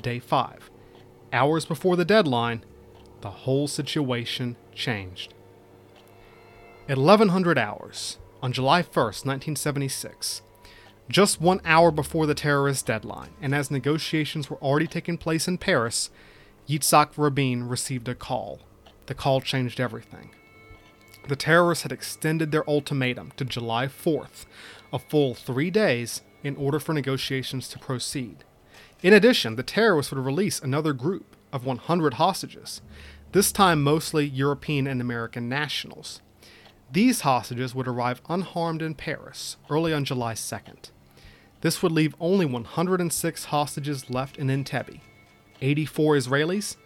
day 5, hours before the deadline, the whole situation changed. At 1100 hours, on July 1st, 1976, just one hour before the terrorist deadline, and as negotiations were already taking place in Paris, Yitzhak Rabin received a call. The call changed everything. The terrorists had extended their ultimatum to July 4th, a full three days, in order for negotiations to proceed. In addition, the terrorists would release another group of 100 hostages, this time mostly European and American nationals. These hostages would arrive unharmed in Paris early on July 2nd. This would leave only 106 hostages left in Entebbe 84 Israelis,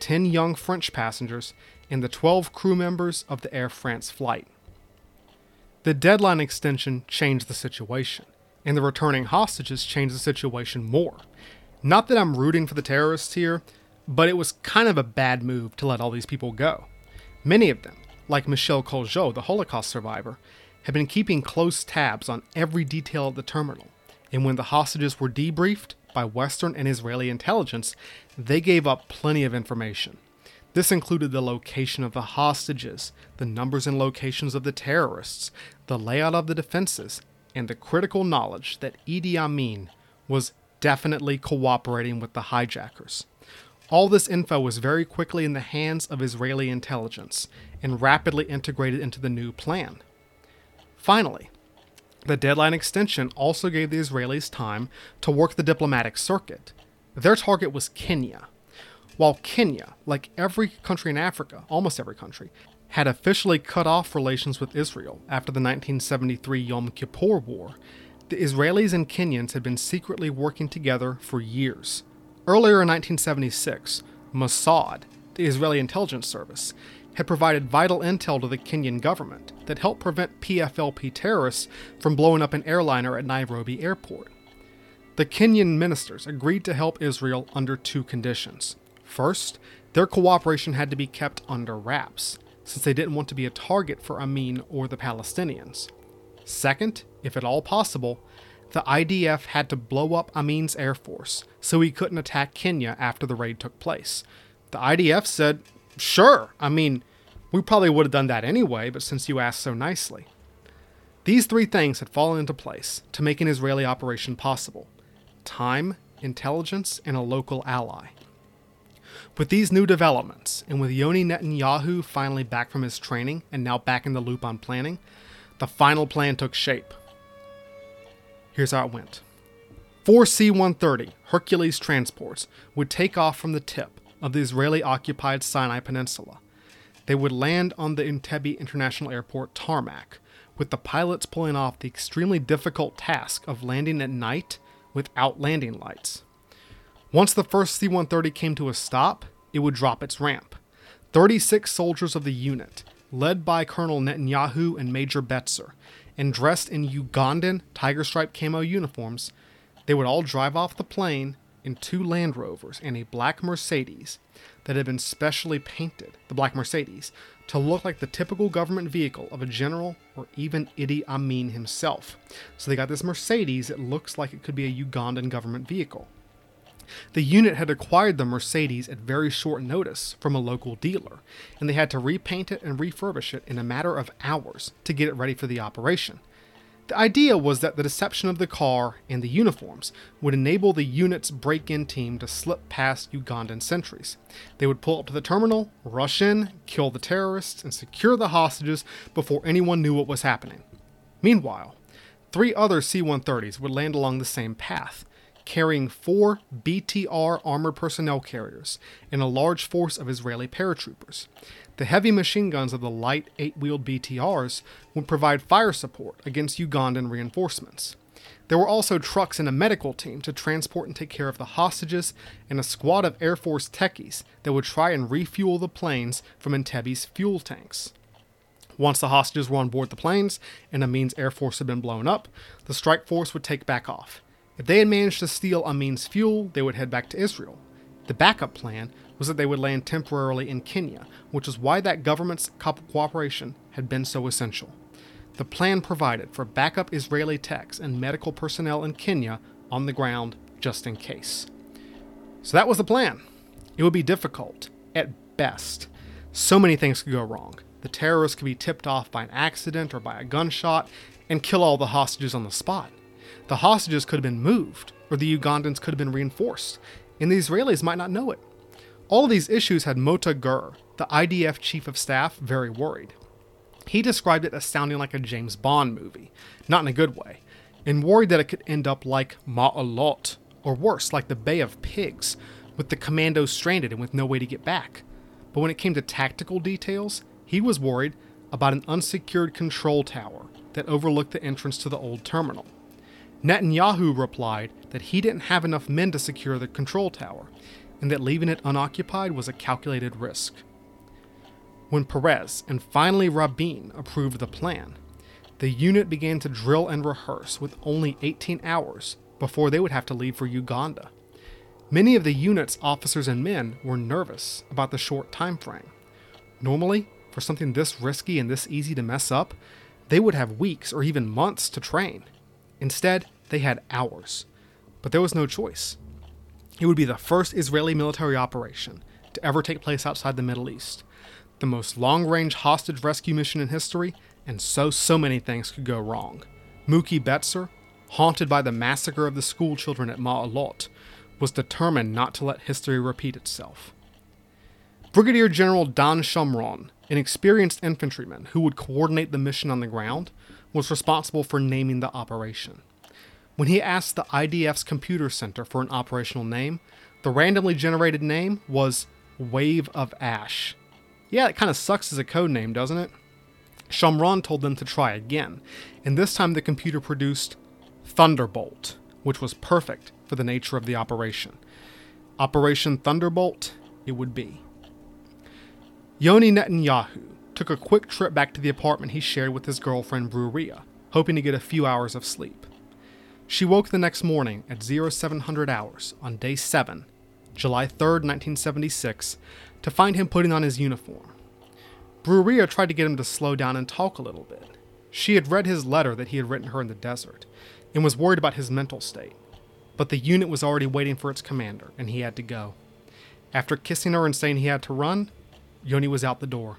10 young French passengers, and the 12 crew members of the Air France flight. The deadline extension changed the situation, and the returning hostages changed the situation more. Not that I'm rooting for the terrorists here, but it was kind of a bad move to let all these people go. Many of them, like Michel Cojot, the Holocaust survivor, had been keeping close tabs on every detail of the terminal, and when the hostages were debriefed by Western and Israeli intelligence, they gave up plenty of information. This included the location of the hostages, the numbers and locations of the terrorists, the layout of the defenses, and the critical knowledge that Idi Amin was definitely cooperating with the hijackers. All this info was very quickly in the hands of Israeli intelligence and rapidly integrated into the new plan. Finally, the deadline extension also gave the Israelis time to work the diplomatic circuit. Their target was Kenya. while Kenya, like every country in Africa, almost every country, had officially cut off relations with Israel after the 1973 Yom Kippur War, the Israelis and Kenyans had been secretly working together for years. Earlier in 1976, Mossad, the Israeli intelligence service, had provided vital intel to the Kenyan government that helped prevent PFLP terrorists from blowing up an airliner at Nairobi airport. The Kenyan ministers agreed to help Israel under two conditions. First, their cooperation had to be kept under wraps, since they didn't want to be a target for Amin or the Palestinians. Second, if at all possible, the IDF had to blow up Amin's air force so he couldn't attack Kenya after the raid took place. The IDF said, Sure, I mean, we probably would have done that anyway, but since you asked so nicely. These three things had fallen into place to make an Israeli operation possible time, intelligence, and a local ally. With these new developments, and with Yoni Netanyahu finally back from his training and now back in the loop on planning, the final plan took shape. Here's how it went Four C 130 Hercules transports would take off from the tip of the Israeli occupied Sinai Peninsula. They would land on the Entebbe International Airport tarmac, with the pilots pulling off the extremely difficult task of landing at night without landing lights. Once the first C 130 came to a stop, it would drop its ramp. 36 soldiers of the unit, led by Colonel Netanyahu and Major Betzer, and dressed in Ugandan tiger stripe camo uniforms, they would all drive off the plane in two Land Rovers and a black Mercedes that had been specially painted, the black Mercedes, to look like the typical government vehicle of a general or even Idi Amin himself. So they got this Mercedes that looks like it could be a Ugandan government vehicle. The unit had acquired the Mercedes at very short notice from a local dealer, and they had to repaint it and refurbish it in a matter of hours to get it ready for the operation. The idea was that the deception of the car and the uniforms would enable the unit's break in team to slip past Ugandan sentries. They would pull up to the terminal, rush in, kill the terrorists, and secure the hostages before anyone knew what was happening. Meanwhile, three other C 130s would land along the same path, carrying four BTR armored personnel carriers and a large force of Israeli paratroopers. The heavy machine guns of the light eight wheeled BTRs would provide fire support against Ugandan reinforcements. There were also trucks and a medical team to transport and take care of the hostages, and a squad of Air Force techies that would try and refuel the planes from Entebbe's fuel tanks. Once the hostages were on board the planes and Amin's Air Force had been blown up, the strike force would take back off. If they had managed to steal Amin's fuel, they would head back to Israel. The backup plan was that they would land temporarily in Kenya, which is why that government's cooperation had been so essential. The plan provided for backup Israeli techs and medical personnel in Kenya on the ground just in case. So that was the plan. It would be difficult, at best. So many things could go wrong. The terrorists could be tipped off by an accident or by a gunshot and kill all the hostages on the spot. The hostages could have been moved, or the Ugandans could have been reinforced, and the Israelis might not know it. All of these issues had Mota Gur, the IDF chief of staff, very worried. He described it as sounding like a James Bond movie, not in a good way, and worried that it could end up like Ma'alot, or worse, like the Bay of Pigs, with the commandos stranded and with no way to get back. But when it came to tactical details, he was worried about an unsecured control tower that overlooked the entrance to the old terminal. Netanyahu replied that he didn't have enough men to secure the control tower, and that leaving it unoccupied was a calculated risk. When Peres and finally Rabin approved the plan, the unit began to drill and rehearse with only 18 hours before they would have to leave for Uganda. Many of the unit's officers and men were nervous about the short time frame. Normally, for something this risky and this easy to mess up, they would have weeks or even months to train. Instead, they had hours. But there was no choice. It would be the first Israeli military operation to ever take place outside the Middle East, the most long range hostage rescue mission in history, and so, so many things could go wrong. Muki Betzer, haunted by the massacre of the school children at Ma'alot, was determined not to let history repeat itself. Brigadier General Dan Shomron, an experienced infantryman who would coordinate the mission on the ground, was responsible for naming the operation. When he asked the IDF's computer center for an operational name, The randomly generated name was Wave of Ash. Yeah, it kind of sucks as a code name, doesn't it? Shomron told them to try again, and this time the computer produced Thunderbolt, which was perfect for the nature of the operation. Operation Thunderbolt, it would be. Yoni Netanyahu took a quick trip back to the apartment he shared with his girlfriend Bruria, hoping to get a few hours of sleep. She woke the next morning at 0700 hours on day 7, July 3, 1976, to find him putting on his uniform. Bruria tried to get him to slow down and talk a little bit. She had read his letter that he had written her in the desert and was worried about his mental state. But the unit was already waiting for its commander, and he had to go. After kissing her and saying he had to run, Yoni was out the door.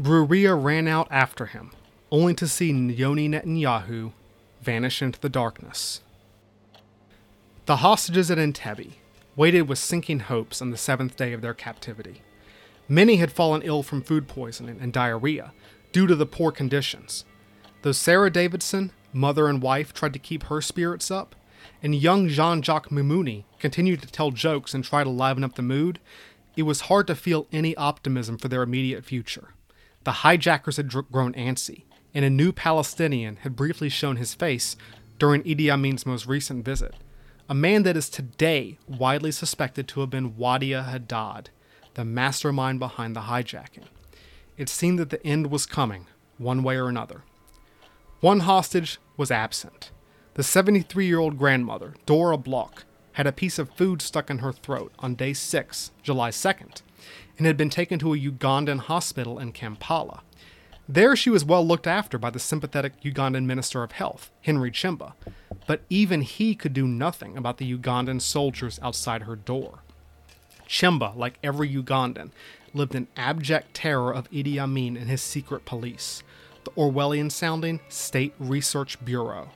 Bruria ran out after him, only to see Yoni Netanyahu vanish into the darkness. The hostages at Entebbe waited with sinking hopes on the seventh day of their captivity. Many had fallen ill from food poisoning and diarrhea due to the poor conditions. Though Sarah Davidson, mother and wife, tried to keep her spirits up, and young Jean Jacques Maimoni continued to tell jokes and try to liven up the mood, it was hard to feel any optimism for their immediate future. The hijackers had grown antsy, and a new Palestinian had briefly shown his face during Idi Amin's most recent visit, a man that is today widely suspected to have been Wadia Haddad, the mastermind behind the hijacking. It seemed that the end was coming, one way or another. One hostage was absent. The 73 year old grandmother, Dora Bloch, had a piece of food stuck in her throat on day 6, July 2nd, and had been taken to a Ugandan hospital in Kampala. There she was well looked after by the sympathetic Ugandan Minister of Health, Henry Kyemba, but even he could do nothing about the Ugandan soldiers outside her door. Kyemba, like every Ugandan, lived in abject terror of Idi Amin and his secret police, the Orwellian sounding State Research Bureau.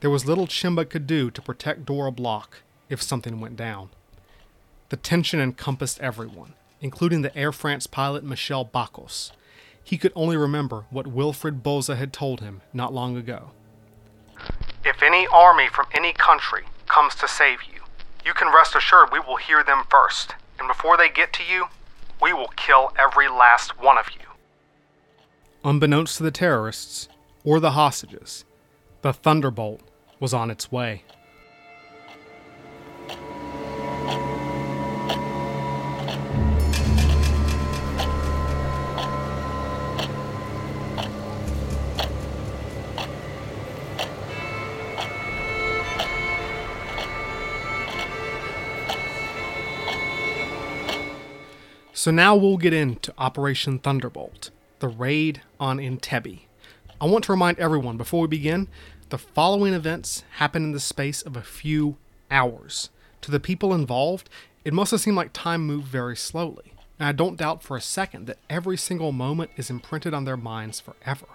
There was little Kyemba could do to protect Dora Bloch if something went down. The tension encompassed everyone, including the Air France pilot Michel Bacos. He could only remember what Wilfred Böse had told him not long ago. If any army from any country comes to save you, you can rest assured we will hear them first, and before they get to you, we will kill every last one of you. Unbeknownst to the terrorists or the hostages, the Thunderbolt was on its way. So now we'll get into Operation Thunderbolt, the raid on Entebbe. I want to remind everyone before we begin the following events happened in the space of a few hours. To the people involved, it must have seemed like time moved very slowly, and I don't doubt for a second that every single moment is imprinted on their minds forever.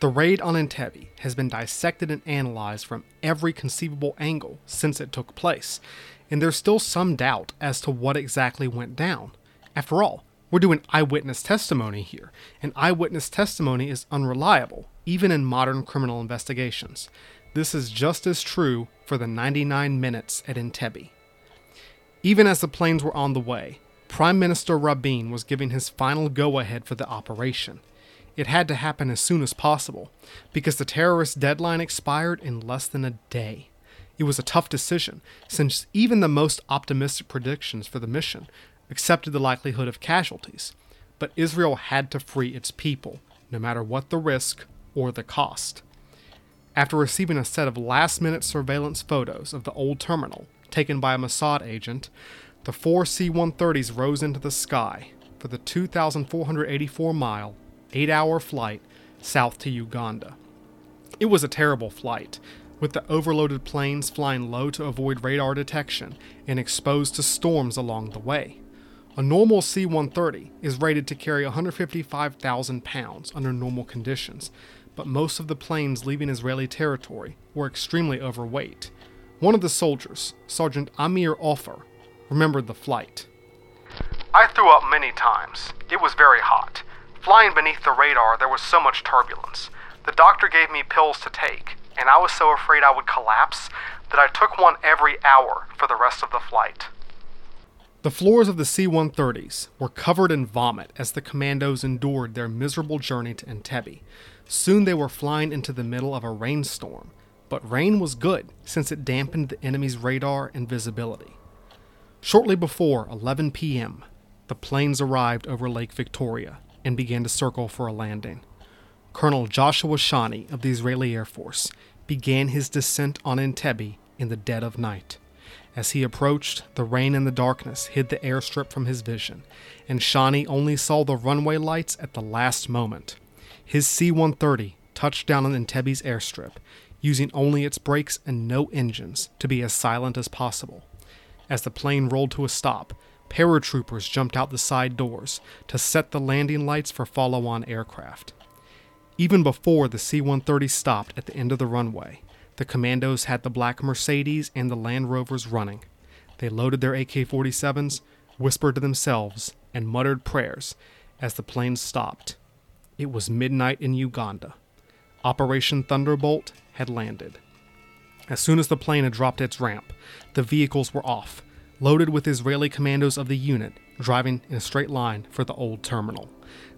The raid on Entebbe has been dissected and analyzed from every conceivable angle since it took place, and there's still some doubt as to what exactly went down. After all, we're doing eyewitness testimony here, and eyewitness testimony is unreliable, even in modern criminal investigations. This is just as true for the 99 minutes at Entebbe. Even as the planes were on the way, Prime Minister Rabin was giving his final go ahead for the operation. It had to happen as soon as possible, because the terrorist deadline expired in less than a day. It was a tough decision, since even the most optimistic predictions for the mission accepted the likelihood of casualties, but Israel had to free its people, no matter what the risk or the cost. After receiving a set of last minute surveillance photos of the old terminal, taken by a Mossad agent, the four C 130s rose into the sky for the 2,484 mile, 8 hour flight south to Uganda. It was a terrible flight, with the overloaded planes flying low to avoid radar detection and exposed to storms along the way. A normal C 130 is rated to carry 155,000 pounds under normal conditions, but most of the planes leaving Israeli territory were extremely overweight. One of the soldiers, Sergeant Amir Ofer, remembered the flight. I threw up many times. It was very hot. Flying beneath the radar, there was so much turbulence. The doctor gave me pills to take, and I was so afraid I would collapse that I took one every hour for the rest of the flight. The floors of the C 130s were covered in vomit as the commandos endured their miserable journey to Entebbe. Soon they were flying into the middle of a rainstorm, but rain was good since it dampened the enemy's radar and visibility. Shortly before 11 p.m., the planes arrived over Lake Victoria and began to circle for a landing. Colonel Joshua Shani of the Israeli Air Force began his descent on Entebbe in the dead of night. As he approached, the rain and the darkness hid the airstrip from his vision, and Shani only saw the runway lights at the last moment. His C 130 touched down on Entebbe's airstrip, using only its brakes and no engines to be as silent as possible. As the plane rolled to a stop, paratroopers jumped out the side doors to set the landing lights for follow on aircraft. Even before the C 130 stopped at the end of the runway, the commandos had the black Mercedes and the Land Rovers running. They loaded their AK 47s, whispered to themselves, and muttered prayers as the plane stopped. It was midnight in Uganda. Operation Thunderbolt had landed. As soon as the plane had dropped its ramp, the vehicles were off, loaded with Israeli commandos of the unit, driving in a straight line for the old terminal.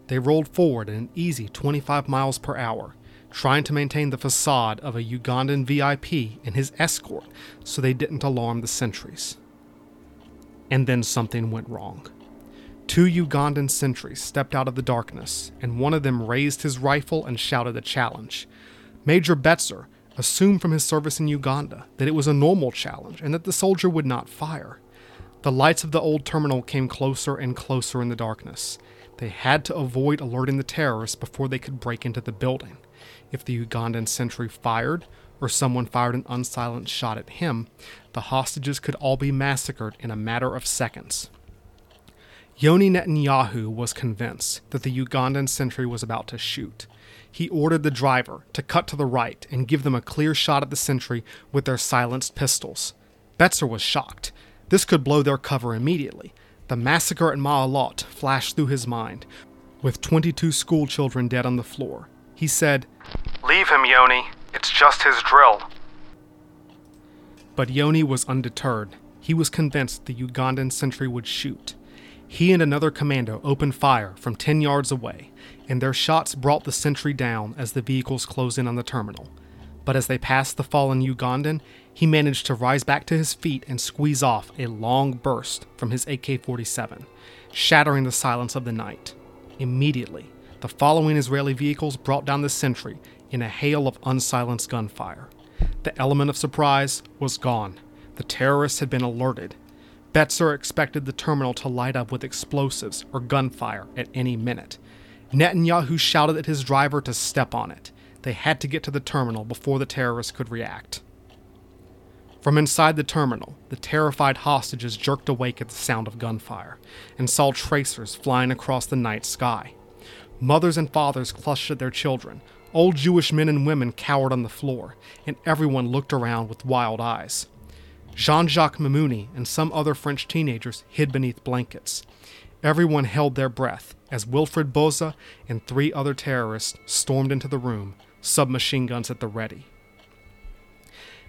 They rolled forward at an easy 25 miles per hour, trying to maintain the facade of a Ugandan VIP and his escort so they didn't alarm the sentries. And then something went wrong. Two Ugandan sentries stepped out of the darkness, and one of them raised his rifle and shouted a challenge. Major Betzer assumed from his service in Uganda that it was a normal challenge and that the soldier would not fire. The lights of the old terminal came closer and closer in the darkness. They had to avoid alerting the terrorists before they could break into the building. If the Ugandan sentry fired, or someone fired an unsilenced shot at him, the hostages could all be massacred in a matter of seconds. Yoni Netanyahu was convinced that the Ugandan sentry was about to shoot. He ordered the driver to cut to the right and give them a clear shot at the sentry with their silenced pistols. Betzer was shocked. This could blow their cover immediately. The massacre at Ma'alot flashed through his mind, with 22 schoolchildren dead on the floor. He said, Leave him, Yoni. It's just his drill. But Yoni was undeterred. He was convinced the Ugandan sentry would shoot. He and another commando opened fire from 10 yards away, and their shots brought the sentry down as the vehicles closed in on the terminal. But as they passed the fallen Ugandan, he managed to rise back to his feet and squeeze off a long burst from his AK 47, shattering the silence of the night. Immediately, the following Israeli vehicles brought down the sentry in a hail of unsilenced gunfire. The element of surprise was gone. The terrorists had been alerted. Betzer expected the terminal to light up with explosives or gunfire at any minute. Netanyahu shouted at his driver to step on it. They had to get to the terminal before the terrorists could react. From inside the terminal, the terrified hostages jerked awake at the sound of gunfire and saw tracers flying across the night sky. Mothers and fathers clutched at their children, Old Jewish men and women cowered on the floor, and everyone looked around with wild eyes. Jean Jacques Maimoni and some other French teenagers hid beneath blankets. Everyone held their breath as Wilfred Böse and three other terrorists stormed into the room, submachine guns at the ready.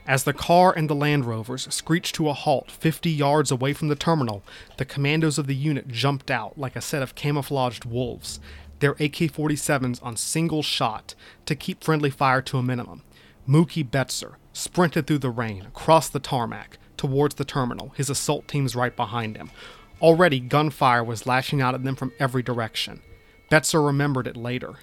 As the car and the Land Rovers screeched to a halt 50 yards away from the terminal, the commandos of the unit jumped out like a set of camouflaged wolves, their AK 47s on single shot to keep friendly fire to a minimum. Muki Betzer sprinted through the rain, across the tarmac, towards the terminal, his assault teams right behind him. Already, gunfire was lashing out at them from every direction. Betzer remembered it later.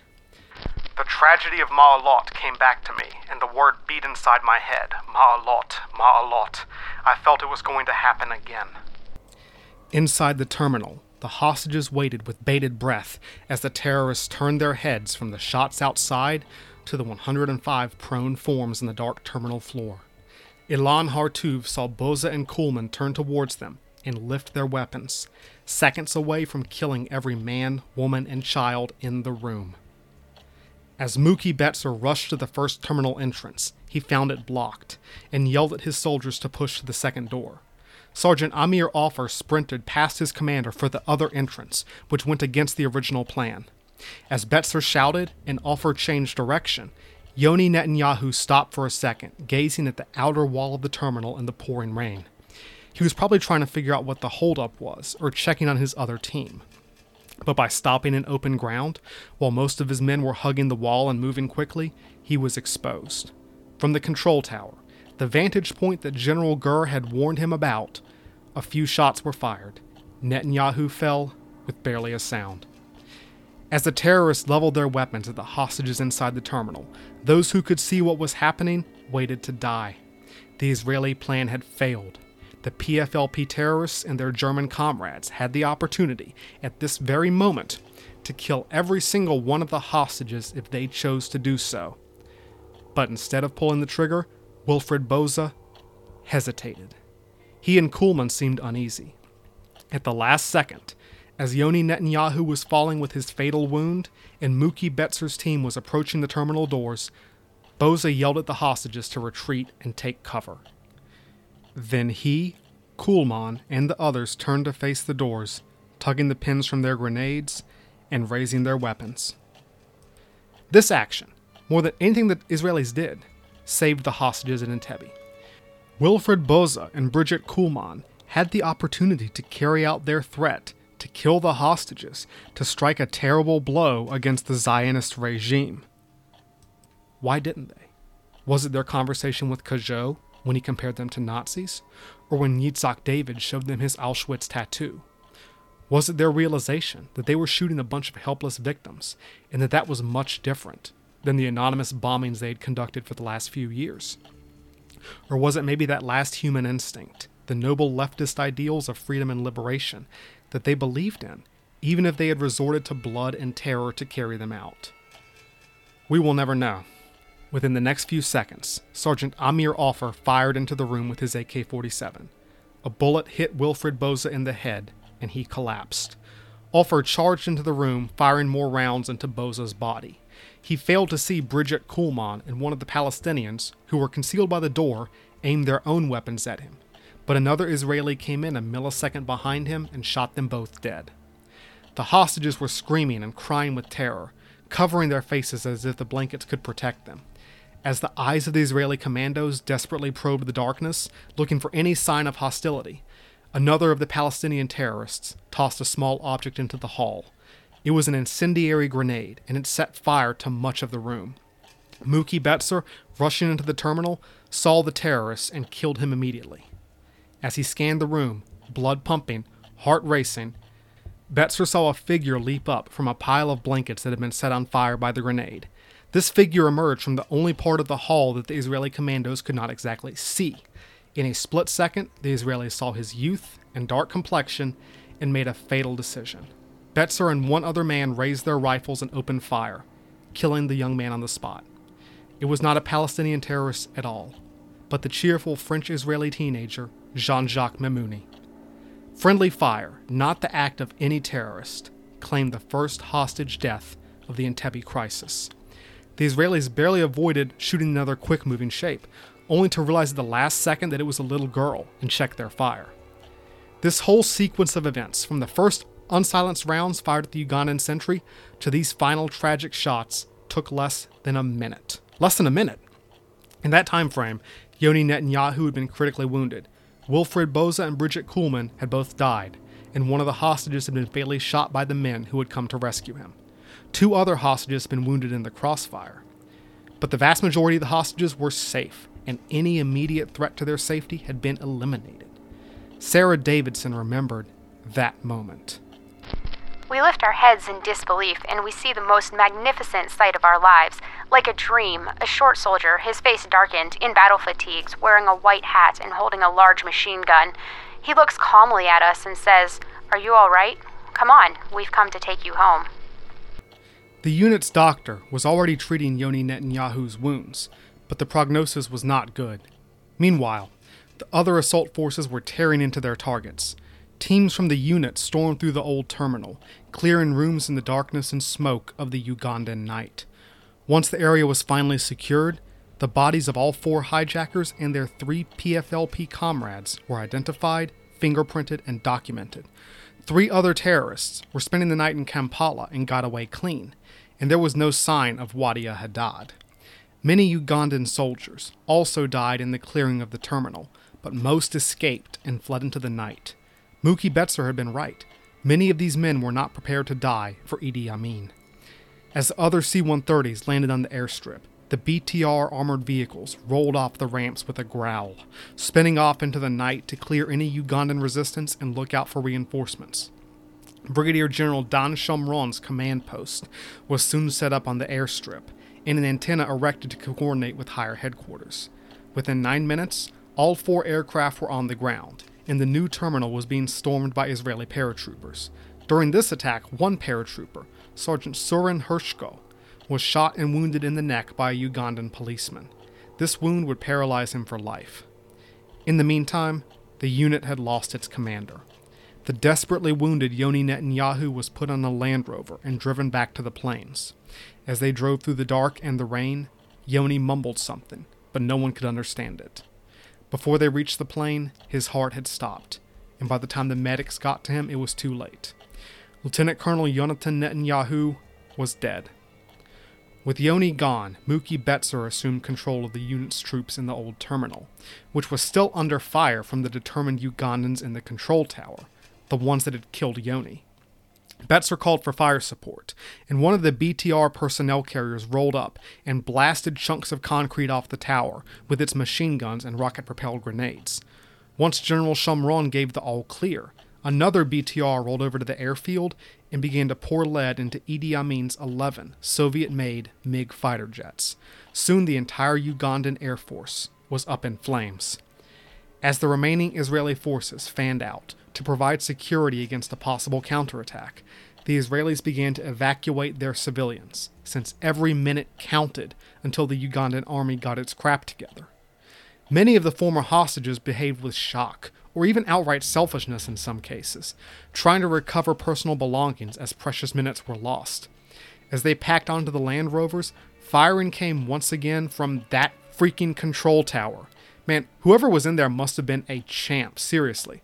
The tragedy of Ma'alot came back to me, and the word beat inside my head. Ma'alot, Ma'alot. I felt it was going to happen again. Inside the terminal, the hostages waited with bated breath as the terrorists turned their heads from the shots outside to the 105 prone forms on the dark terminal floor. Ilan Hartuv saw Böse and Kuhlmann turn towards them and lift their weapons, seconds away from killing every man, woman, and child in the room. As Muki Betzer rushed to the first terminal entrance, he found it blocked and yelled at his soldiers to push to the second door. Sergeant Amir Ofer sprinted past his commander for the other entrance, which went against the original plan. As Betzer shouted and Ofer changed direction, Yoni Netanyahu stopped for a second, gazing at the outer wall of the terminal in the pouring rain. He was probably trying to figure out what the holdup was or checking on his other team. But by stopping in open ground, while most of his men were hugging the wall and moving quickly, he was exposed. From the control tower, the vantage point that General Gur had warned him about, a few shots were fired. Netanyahu fell with barely a sound. As the terrorists leveled their weapons at the hostages inside the terminal, those who could see what was happening waited to die. The Israeli plan had failed. The PFLP terrorists and their German comrades had the opportunity, at this very moment, to kill every single one of the hostages if they chose to do so. But instead of pulling the trigger, Wilfred Böse hesitated. He and Kuhlmann seemed uneasy. At the last second, as Yoni Netanyahu was falling with his fatal wound and Muki Betser's team was approaching the terminal doors, Böse yelled at the hostages to retreat and take cover. Then he, Kuhlmann, and the others turned to face the doors, tugging the pins from their grenades and raising their weapons. This action, more than anything that Israelis did, saved the hostages in Entebbe. Wilfred Böse and Brigitte Kuhlmann had the opportunity to carry out their threat to kill the hostages, to strike a terrible blow against the Zionist regime. Why didn't they? Was it their conversation with Cojot when he compared them to Nazis, or when Yitzhak David showed them his Auschwitz tattoo? Was it their realization that they were shooting a bunch of helpless victims, and that that was much different than the anonymous bombings they had conducted for the last few years? Or was it maybe that last human instinct, the noble leftist ideals of freedom and liberation that they believed in, even if they had resorted to blood and terror to carry them out? We will never know. Within the next few seconds, Sergeant Amir Ofer fired into the room with his AK 47. A bullet hit Wilfred Böse in the head, and he collapsed. Ofer charged into the room, firing more rounds into Böse's body. He failed to see Brigitte Kuhlmann and one of the Palestinians, who were concealed by the door, aim their own weapons at him. But another Israeli came in a millisecond behind him and shot them both dead. The hostages were screaming and crying with terror, covering their faces as if the blankets could protect them. As the eyes of the Israeli commandos desperately probed the darkness, looking for any sign of hostility, another of the Palestinian terrorists tossed a small object into the hall. It was an incendiary grenade, and it set fire to much of the room. Muki Betser, rushing into the terminal, saw the terrorist and killed him immediately. As he scanned the room, blood pumping, heart racing, Betser saw a figure leap up from a pile of blankets that had been set on fire by the grenade. This figure emerged from the only part of the hall that the Israeli commandos could not exactly see. In a split second, the Israelis saw his youth and dark complexion and made a fatal decision. Betser and one other man raised their rifles and opened fire, killing the young man on the spot. It was not a Palestinian terrorist at all, but the cheerful French Israeli teenager, Jean Jacques Maimoni. Friendly fire, not the act of any terrorist, claimed the first hostage death of the Entebbe crisis. The Israelis barely avoided shooting another quick moving shape, only to realize at the last second that it was a little girl and check their fire. This whole sequence of events, from the first unsilenced rounds fired at the Ugandan sentry to these final tragic shots, took less than a minute. Less than a minute. In that time frame, Yoni Netanyahu had been critically wounded. Wilfred Böse and Brigitte Kuhlmann had both died, and one of the hostages had been fatally shot by the men who had come to rescue him. Two other hostages had been wounded in the crossfire. But the vast majority of the hostages were safe, and any immediate threat to their safety had been eliminated. Sarah Davidson remembered that moment. We lift our heads in disbelief and we see the most magnificent sight of our lives. Like a dream, a short soldier, his face darkened, in battle fatigues, wearing a white hat and holding a large machine gun. He looks calmly at us and says, Are you all right? Come on, we've come to take you home. The unit's doctor was already treating Yoni Netanyahu's wounds, but the prognosis was not good. Meanwhile, the other assault forces were tearing into their targets. Teams from the unit stormed through the old terminal, clearing rooms in the darkness and smoke of the Ugandan night. Once the area was finally secured, the bodies of all four hijackers and their three PFLP comrades were identified, fingerprinted, and documented. Three other terrorists were spending the night in Kampala and got away clean, and there was no sign of Wadie Haddad. Many Ugandan soldiers also died in the clearing of the terminal, but most escaped and fled into the night. Muki Betser had been right. Many of these men were not prepared to die for Idi Amin. As the other C 130s landed on the airstrip, the BTR armored vehicles rolled off the ramps with a growl, spinning off into the night to clear any Ugandan resistance and look out for reinforcements. Brigadier General Don Shomron's command post was soon set up on the airstrip, and an antenna erected to coordinate with higher headquarters. Within nine minutes, all four aircraft were on the ground, and the new terminal was being stormed by Israeli paratroopers. During this attack, one paratrooper, Sergeant Surin Hershko, was shot and wounded in the neck by a Ugandan policeman. This wound would paralyze him for life. In the meantime, the unit had lost its commander. The desperately wounded Yoni Netanyahu was put on a Land Rover and driven back to the plains. As they drove through the dark and the rain, Yoni mumbled something, but no one could understand it. Before they reached the plane, his heart had stopped, and by the time the medics got to him, it was too late. Lieutenant Colonel Yonatan Netanyahu was dead. With Yoni gone, Muki Betser assumed control of the unit's troops in the old terminal, which was still under fire from the determined Ugandans in the control tower, the ones that had killed Yoni. Betser called for fire support, and one of the BTR personnel carriers rolled up and blasted chunks of concrete off the tower with its machine guns and rocket propelled grenades. Once General Shomron gave the all clear, another BTR rolled over to the airfield and began to pour lead into Idi Amin's 11 Soviet made MiG fighter jets. Soon the entire Ugandan Air Force was up in flames. As the remaining Israeli forces fanned out to provide security against a possible counterattack, the Israelis began to evacuate their civilians, since every minute counted until the Ugandan army got its crap together. Many of the former hostages behaved with shock, or even outright selfishness in some cases, trying to recover personal belongings as precious minutes were lost. As they packed onto the Land Rovers, firing came once again from that freaking control tower. Man, whoever was in there must have been a champ, seriously.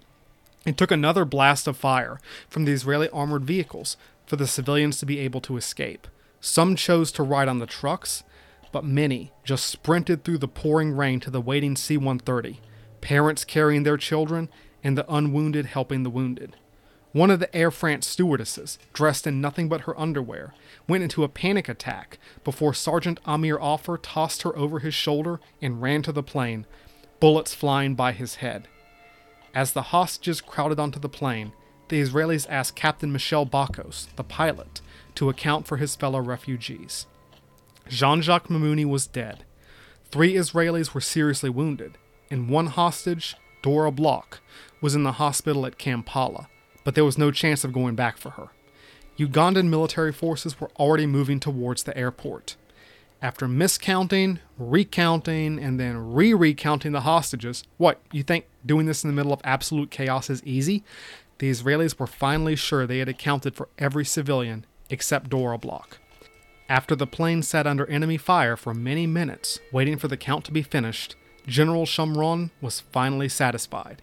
It took another blast of fire from the Israeli armored vehicles for the civilians to be able to escape. Some chose to ride on the trucks, but many just sprinted through the pouring rain to the waiting C 130, parents carrying their children, and the unwounded helping the wounded. One of the Air France stewardesses, dressed in nothing but her underwear, went into a panic attack before Sergeant Amir Ofer tossed her over his shoulder and ran to the plane, bullets flying by his head. As the hostages crowded onto the plane, the Israelis asked Captain Michel Bacos, the pilot, to account for his fellow refugees. Jean Jacques Maimoni was dead. Three Israelis were seriously wounded, and one hostage, Dora Bloch, was in the hospital at Kampala, but there was no chance of going back for her. Ugandan military forces were already moving towards the airport. After miscounting, recounting, and then re recounting the hostages, what, you think doing this in the middle of absolute chaos is easy? The Israelis were finally sure they had accounted for every civilian except Dora Bloch. After the plane sat under enemy fire for many minutes, waiting for the count to be finished, General Shomron was finally satisfied.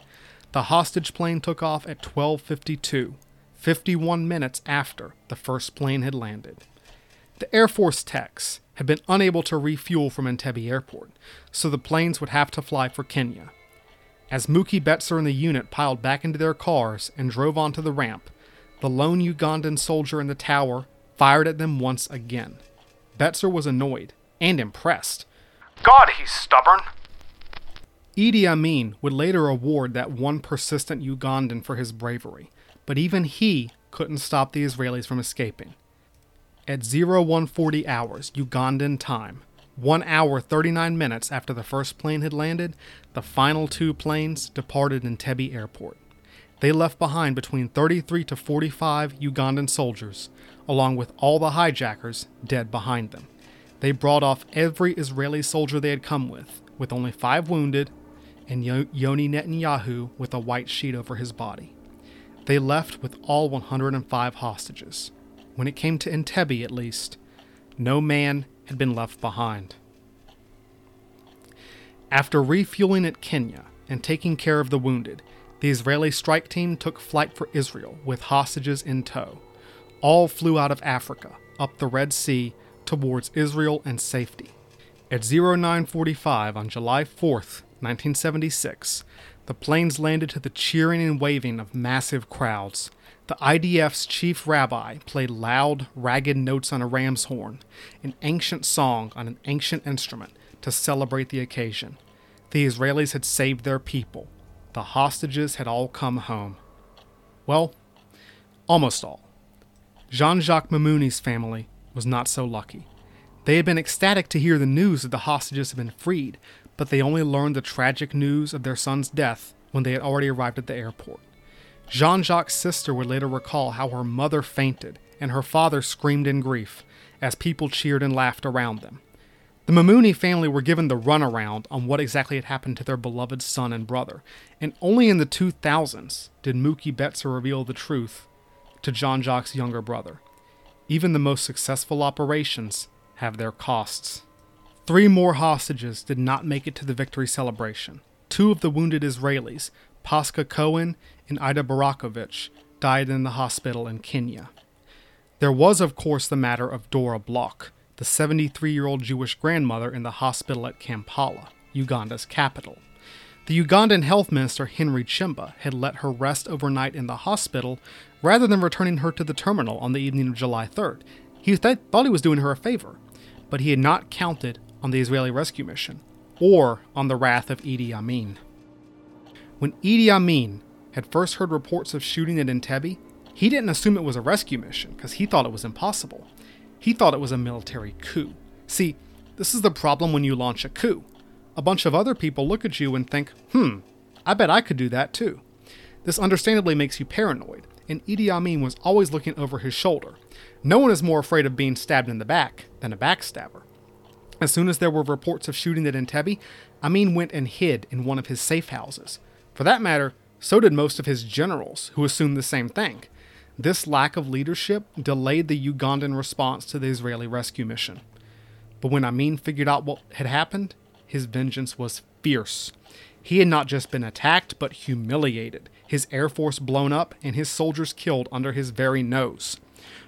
The hostage plane took off at 12:52, 51 minutes after the first plane had landed. The Air Force techs had been unable to refuel from Entebbe Airport, so the planes would have to fly for Kenya. As Muki Betser and the unit piled back into their cars and drove onto the ramp, the lone Ugandan soldier in the tower fired at them once again. Betser was annoyed and impressed. God, he's stubborn. Idi Amin would later award that one persistent Ugandan for his bravery, but even he couldn't stop the Israelis from escaping. At 0140 hours Ugandan time, 1 hour 39 minutes after the first plane had landed, the final two planes departed Entebbe Airport. They left behind between 33 to 45 Ugandan soldiers, along with all the hijackers dead behind them. They brought off every Israeli soldier they had come with, with only five wounded, and Yoni Netanyahu with a white sheet over his body. They left with all 105 hostages. When it came to Entebbe, at least, no man had been left behind. After refueling at Kenya and taking care of the wounded, the Israeli strike team took flight for Israel with hostages in tow. All flew out of Africa, up the Red Sea, towards Israel and safety. At 0945 on July 4th, 1976, the planes landed to the cheering and waving of massive crowds. The IDF's chief rabbi played loud, ragged notes on a ram's horn, an ancient song on an ancient instrument, to celebrate the occasion. The Israelis had saved their people. The hostages had all come home. Well, almost all. Jean Jacques Maimoni's family was not so lucky. They had been ecstatic to hear the news that the hostages had been freed, but they only learned the tragic news of their son's death when they had already arrived at the airport. Jean Jacques' sister would later recall how her mother fainted and her father screamed in grief as people cheered and laughed around them. The Maimoni family were given the runaround on what exactly had happened to their beloved son and brother, and only in the 2000s did Muki Betser reveal the truth to Jean Jacques' younger brother. Even the most successful operations have their costs. Three more hostages did not make it to the victory celebration. Two of the wounded Israelis, Pasco Cohen and Ida Borochovitch, died in the hospital in Kenya. There was, of course, the matter of Dora Bloch, the 73 year old Jewish grandmother in the hospital at Kampala, Uganda's capital. The Ugandan health minister Henry Kyemba had let her rest overnight in the hospital rather than returning her to the terminal on the evening of July 3rd. He th- thought he was doing her a favor, but he had not counted on the Israeli rescue mission or on the wrath of Idi Amin. When Idi Amin had first heard reports of shooting at Entebbe, he didn't assume it was a rescue mission because he thought it was impossible. He thought it was a military coup. See, this is the problem when you launch a coup. A bunch of other people look at you and think, hmm, I bet I could do that too. This understandably makes you paranoid, and Idi Amin was always looking over his shoulder. No one is more afraid of being stabbed in the back than a backstabber. As soon as there were reports of shooting at Entebbe, Amin went and hid in one of his safe houses. For that matter, so did most of his generals, who assumed the same thing. This lack of leadership delayed the Ugandan response to the Israeli rescue mission. But when Amin figured out what had happened, his vengeance was fierce. He had not just been attacked, but humiliated, his air force blown up, and his soldiers killed under his very nose.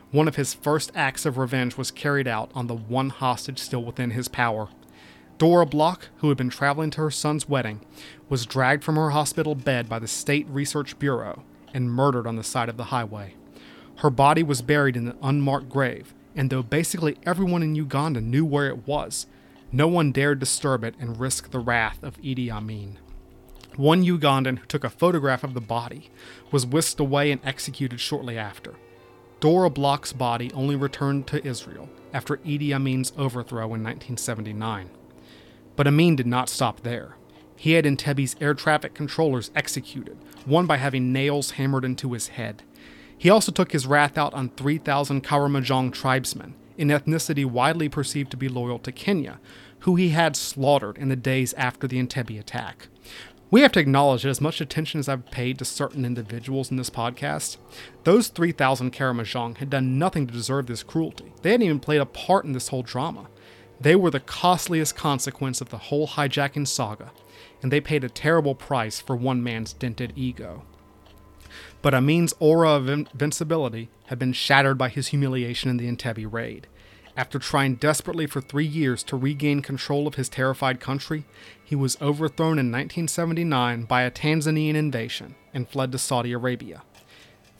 One of his first acts of revenge was carried out on the one hostage still within his power. Dora Bloch, who had been traveling to her son's wedding, was dragged from her hospital bed by the State Research Bureau and murdered on the side of the highway. Her body was buried in an unmarked grave, and though basically everyone in Uganda knew where it was, no one dared disturb it and risk the wrath of Idi Amin. One Ugandan who took a photograph of the body was whisked away and executed shortly after. Dora Bloch's body only returned to Israel after Idi Amin's overthrow in 1979. But Amin did not stop there. He had Entebbe's air traffic controllers executed, one by having nails hammered into his head. He also took his wrath out on 3,000 Karamojong tribesmen, an ethnicity widely perceived to be loyal to Kenya, who he had slaughtered in the days after the Entebbe attack. We have to acknowledge that as much attention as I've paid to certain individuals in this podcast, those 3,000 Karamojong had done nothing to deserve this cruelty. They hadn't even played a part in this whole drama. They were the costliest consequence of the whole hijacking saga, and they paid a terrible price for one man's dented ego. But Amin's aura of invincibility had been shattered by his humiliation in the Entebbe raid. After trying desperately for three years to regain control of his terrified country, he was overthrown in 1979 by a Tanzanian invasion and fled to Saudi Arabia.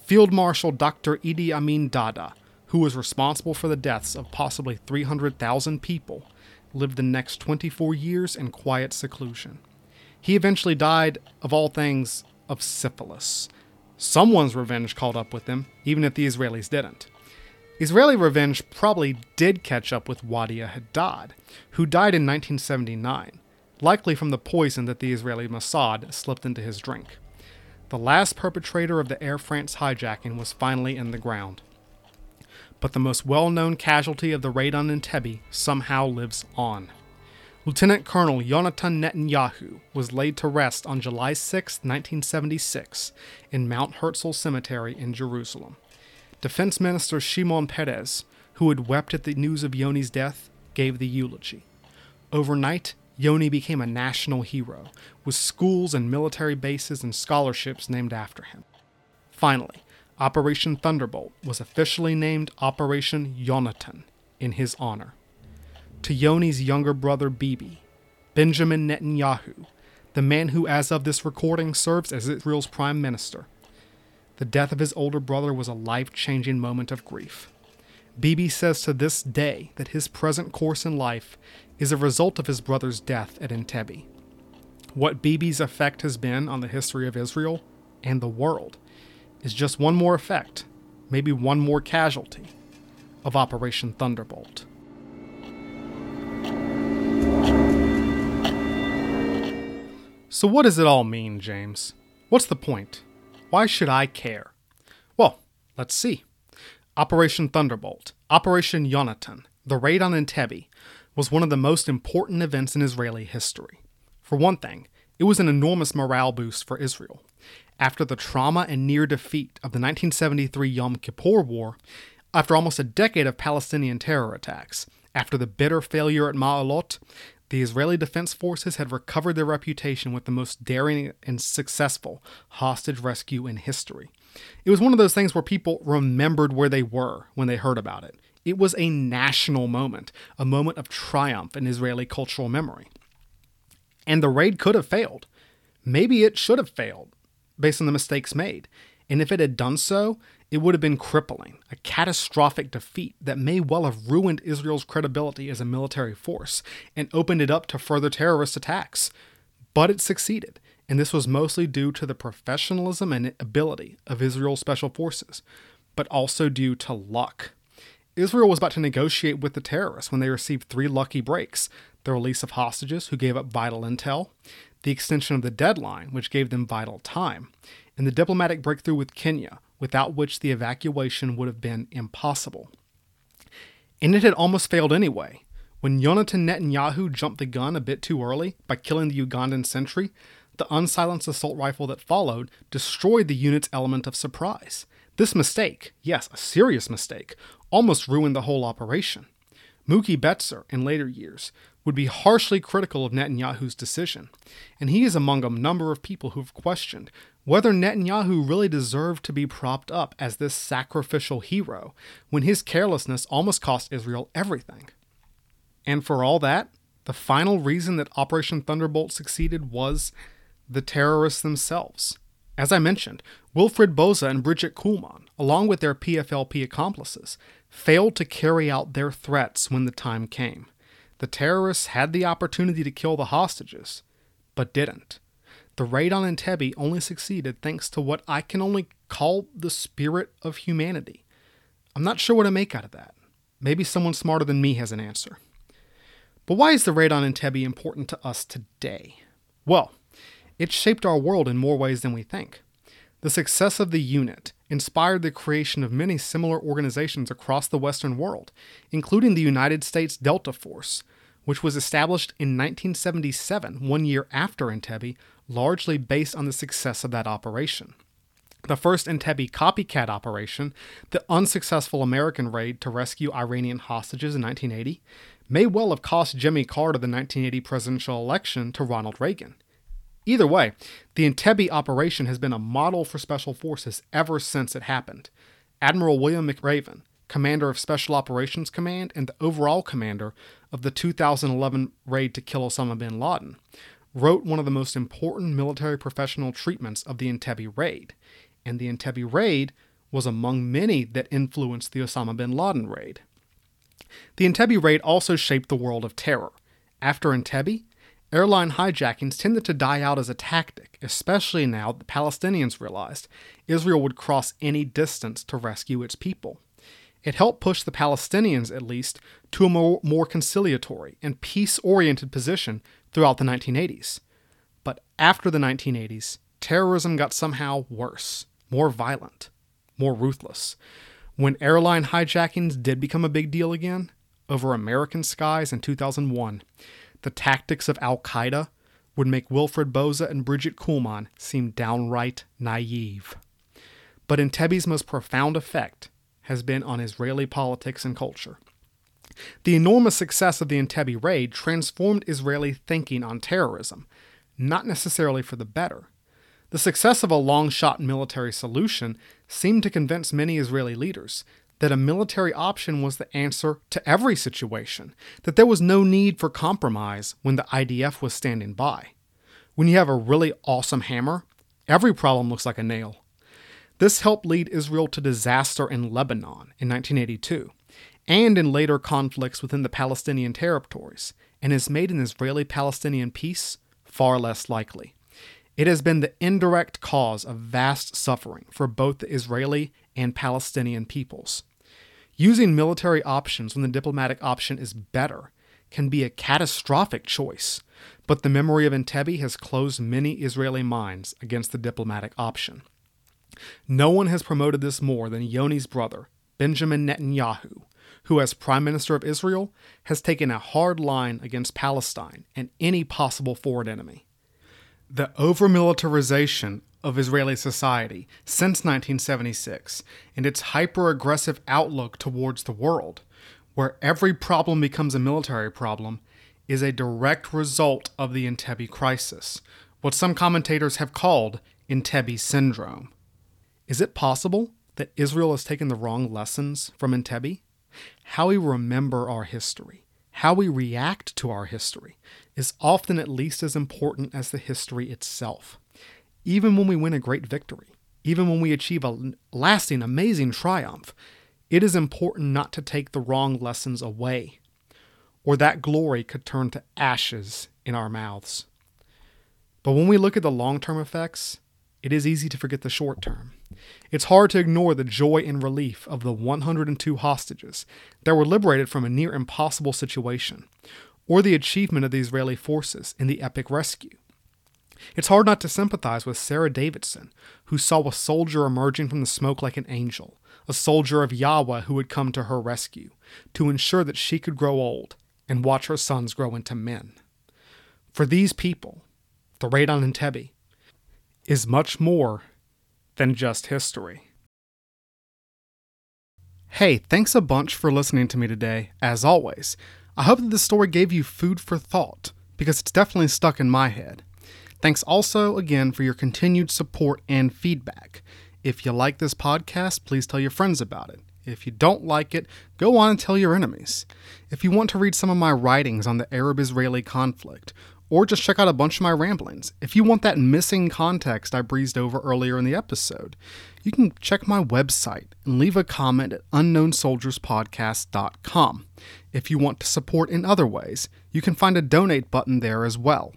Field Marshal Dr. Idi Amin Dada, who was responsible for the deaths of possibly 300,000 people, lived the next 24 years in quiet seclusion. He eventually died, of all things, of syphilis. Someone's revenge caught up with him, even if the Israelis didn't. Israeli revenge probably did catch up with Wadie Haddad, who died in 1979, likely from the poison that the Israeli Mossad slipped into his drink. The last perpetrator of the Air France hijacking was finally in the ground. But the most well known casualty of the raid on Entebbe somehow lives on. Lieutenant Colonel Yonatan Netanyahu was laid to rest on July 6, 1976, in Mount Herzl Cemetery in Jerusalem. Defense Minister Shimon Peres, who had wept at the news of Yoni's death, gave the eulogy. Overnight, Yoni became a national hero, with schools and military bases and scholarships named after him. Finally, Operation Thunderbolt was officially named Operation Yonatan in his honor. To Yoni's younger brother Bibi, Benjamin Netanyahu, the man who, as of this recording, serves as Israel's prime minister. The death of his older brother was a life changing moment of grief. Bibi says to this day that his present course in life is a result of his brother's death at Entebbe. What Bibi's effect has been on the history of Israel and the world is just one more effect, maybe one more casualty, of Operation Thunderbolt. So, what does it all mean, James? What's the point? Why should I care? Well, let's see. Operation Thunderbolt, Operation Yonatan, the raid on Entebbe, was one of the most important events in Israeli history. For one thing, it was an enormous morale boost for Israel. After the trauma and near defeat of the 1973 Yom Kippur War, after almost a decade of Palestinian terror attacks, after the bitter failure at Ma'alot, the Israeli Defense Forces had recovered their reputation with the most daring and successful hostage rescue in history. It was one of those things where people remembered where they were when they heard about it. It was a national moment, a moment of triumph in Israeli cultural memory. And the raid could have failed. Maybe it should have failed based on the mistakes made. And if it had done so, it would have been crippling, a catastrophic defeat that may well have ruined Israel's credibility as a military force and opened it up to further terrorist attacks. But it succeeded, and this was mostly due to the professionalism and ability of Israel's special forces, but also due to luck. Israel was about to negotiate with the terrorists when they received three lucky breaks the release of hostages who gave up vital intel, the extension of the deadline, which gave them vital time, and the diplomatic breakthrough with Kenya, without which the evacuation would have been impossible. And it had almost failed anyway. When Yonatan Netanyahu jumped the gun a bit too early by killing the Ugandan sentry, the unsilenced assault rifle that followed destroyed the unit's element of surprise. This mistake, yes, a serious mistake, almost ruined the whole operation. Muki Betser, in later years, would be harshly critical of Netanyahu's decision, and he is among a number of people who have questioned whether Netanyahu really deserved to be propped up as this sacrificial hero when his carelessness almost cost Israel everything. And for all that, the final reason that Operation Thunderbolt succeeded was the terrorists themselves. As I mentioned, Wilfred Böse and Brigitte Kuhlmann, along with their PFLP accomplices, failed to carry out their threats when the time came. The terrorists had the opportunity to kill the hostages, but didn't. The raid on Entebbe only succeeded thanks to what I can only call the spirit of humanity. I'm not sure what to make out of that. Maybe someone smarter than me has an answer. But why is the raid on Entebbe important to us today? Well, it shaped our world in more ways than we think. The success of the unit inspired the creation of many similar organizations across the Western world, including the United States Delta Force, which was established in 1977, one year after Entebbe, largely based on the success of that operation. The first Entebbe copycat operation, the unsuccessful American raid to rescue Iranian hostages in 1980, may well have cost Jimmy Carter the 1980 presidential election to Ronald Reagan. Either way, the Entebbe operation has been a model for special forces ever since it happened. Admiral William McRaven, commander of Special Operations Command and the overall commander of the 2011 raid to kill Osama bin Laden, wrote one of the most important military professional treatments of the Entebbe raid. And the Entebbe raid was among many that influenced the Osama bin Laden raid. The Entebbe raid also shaped the world of terror. After Entebbe, Airline hijackings tended to die out as a tactic, especially now that the Palestinians realized Israel would cross any distance to rescue its people. It helped push the Palestinians, at least, to a more, more conciliatory and peace oriented position throughout the 1980s. But after the 1980s, terrorism got somehow worse, more violent, more ruthless. When airline hijackings did become a big deal again, over American skies in 2001, the tactics of Al Qaeda would make Wilfred Böse and Brigitte Kuhlmann seem downright naive. But Entebbe's most profound effect has been on Israeli politics and culture. The enormous success of the Entebbe raid transformed Israeli thinking on terrorism, not necessarily for the better. The success of a long shot military solution seemed to convince many Israeli leaders that a military option was the answer to every situation, that there was no need for compromise when the IDF was standing by. When you have a really awesome hammer, every problem looks like a nail. This helped lead Israel to disaster in Lebanon in 1982 and in later conflicts within the Palestinian territories, and has made an Israeli Palestinian peace far less likely. It has been the indirect cause of vast suffering for both the Israeli and Palestinian peoples. Using military options when the diplomatic option is better can be a catastrophic choice, but the memory of Entebbe has closed many Israeli minds against the diplomatic option. No one has promoted this more than Yoni's brother, Benjamin Netanyahu, who, as Prime Minister of Israel, has taken a hard line against Palestine and any possible foreign enemy. The over militarization of Israeli society since 1976 and its hyper aggressive outlook towards the world, where every problem becomes a military problem, is a direct result of the Entebbe crisis, what some commentators have called Entebbe syndrome. Is it possible that Israel has taken the wrong lessons from Entebbe? How we remember our history how we react to our history is often at least as important as the history itself. Even when we win a great victory, even when we achieve a lasting, amazing triumph, it is important not to take the wrong lessons away, or that glory could turn to ashes in our mouths. But when we look at the long term effects, it is easy to forget the short term. It's hard to ignore the joy and relief of the 102 hostages that were liberated from a near impossible situation, or the achievement of the Israeli forces in the epic rescue. It's hard not to sympathize with Sarah Davidson, who saw a soldier emerging from the smoke like an angel, a soldier of Yahweh who would come to her rescue, to ensure that she could grow old and watch her sons grow into men. For these people, the raid on Entebbe, is much more than just history. Hey, thanks a bunch for listening to me today, as always. I hope that this story gave you food for thought, because it's definitely stuck in my head. Thanks also again for your continued support and feedback. If you like this podcast, please tell your friends about it. If you don't like it, go on and tell your enemies. If you want to read some of my writings on the Arab Israeli conflict, or just check out a bunch of my ramblings. If you want that missing context I breezed over earlier in the episode, you can check my website and leave a comment at unknownsoldierspodcast.com. If you want to support in other ways, you can find a donate button there as well.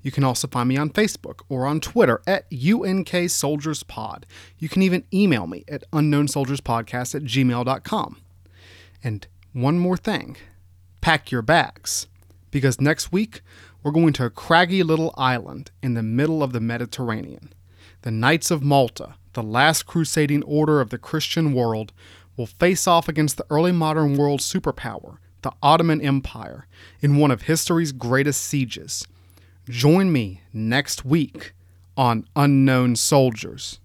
You can also find me on Facebook or on Twitter at UNK Soldiers Pod. You can even email me at unknownsoldierspodcast at gmail.com. And one more thing pack your bags, because next week we're going to a craggy little island in the middle of the Mediterranean. The Knights of Malta, the last crusading order of the Christian world, will face off against the early modern world superpower, the Ottoman Empire, in one of history's greatest sieges. Join me next week on Unknown Soldiers.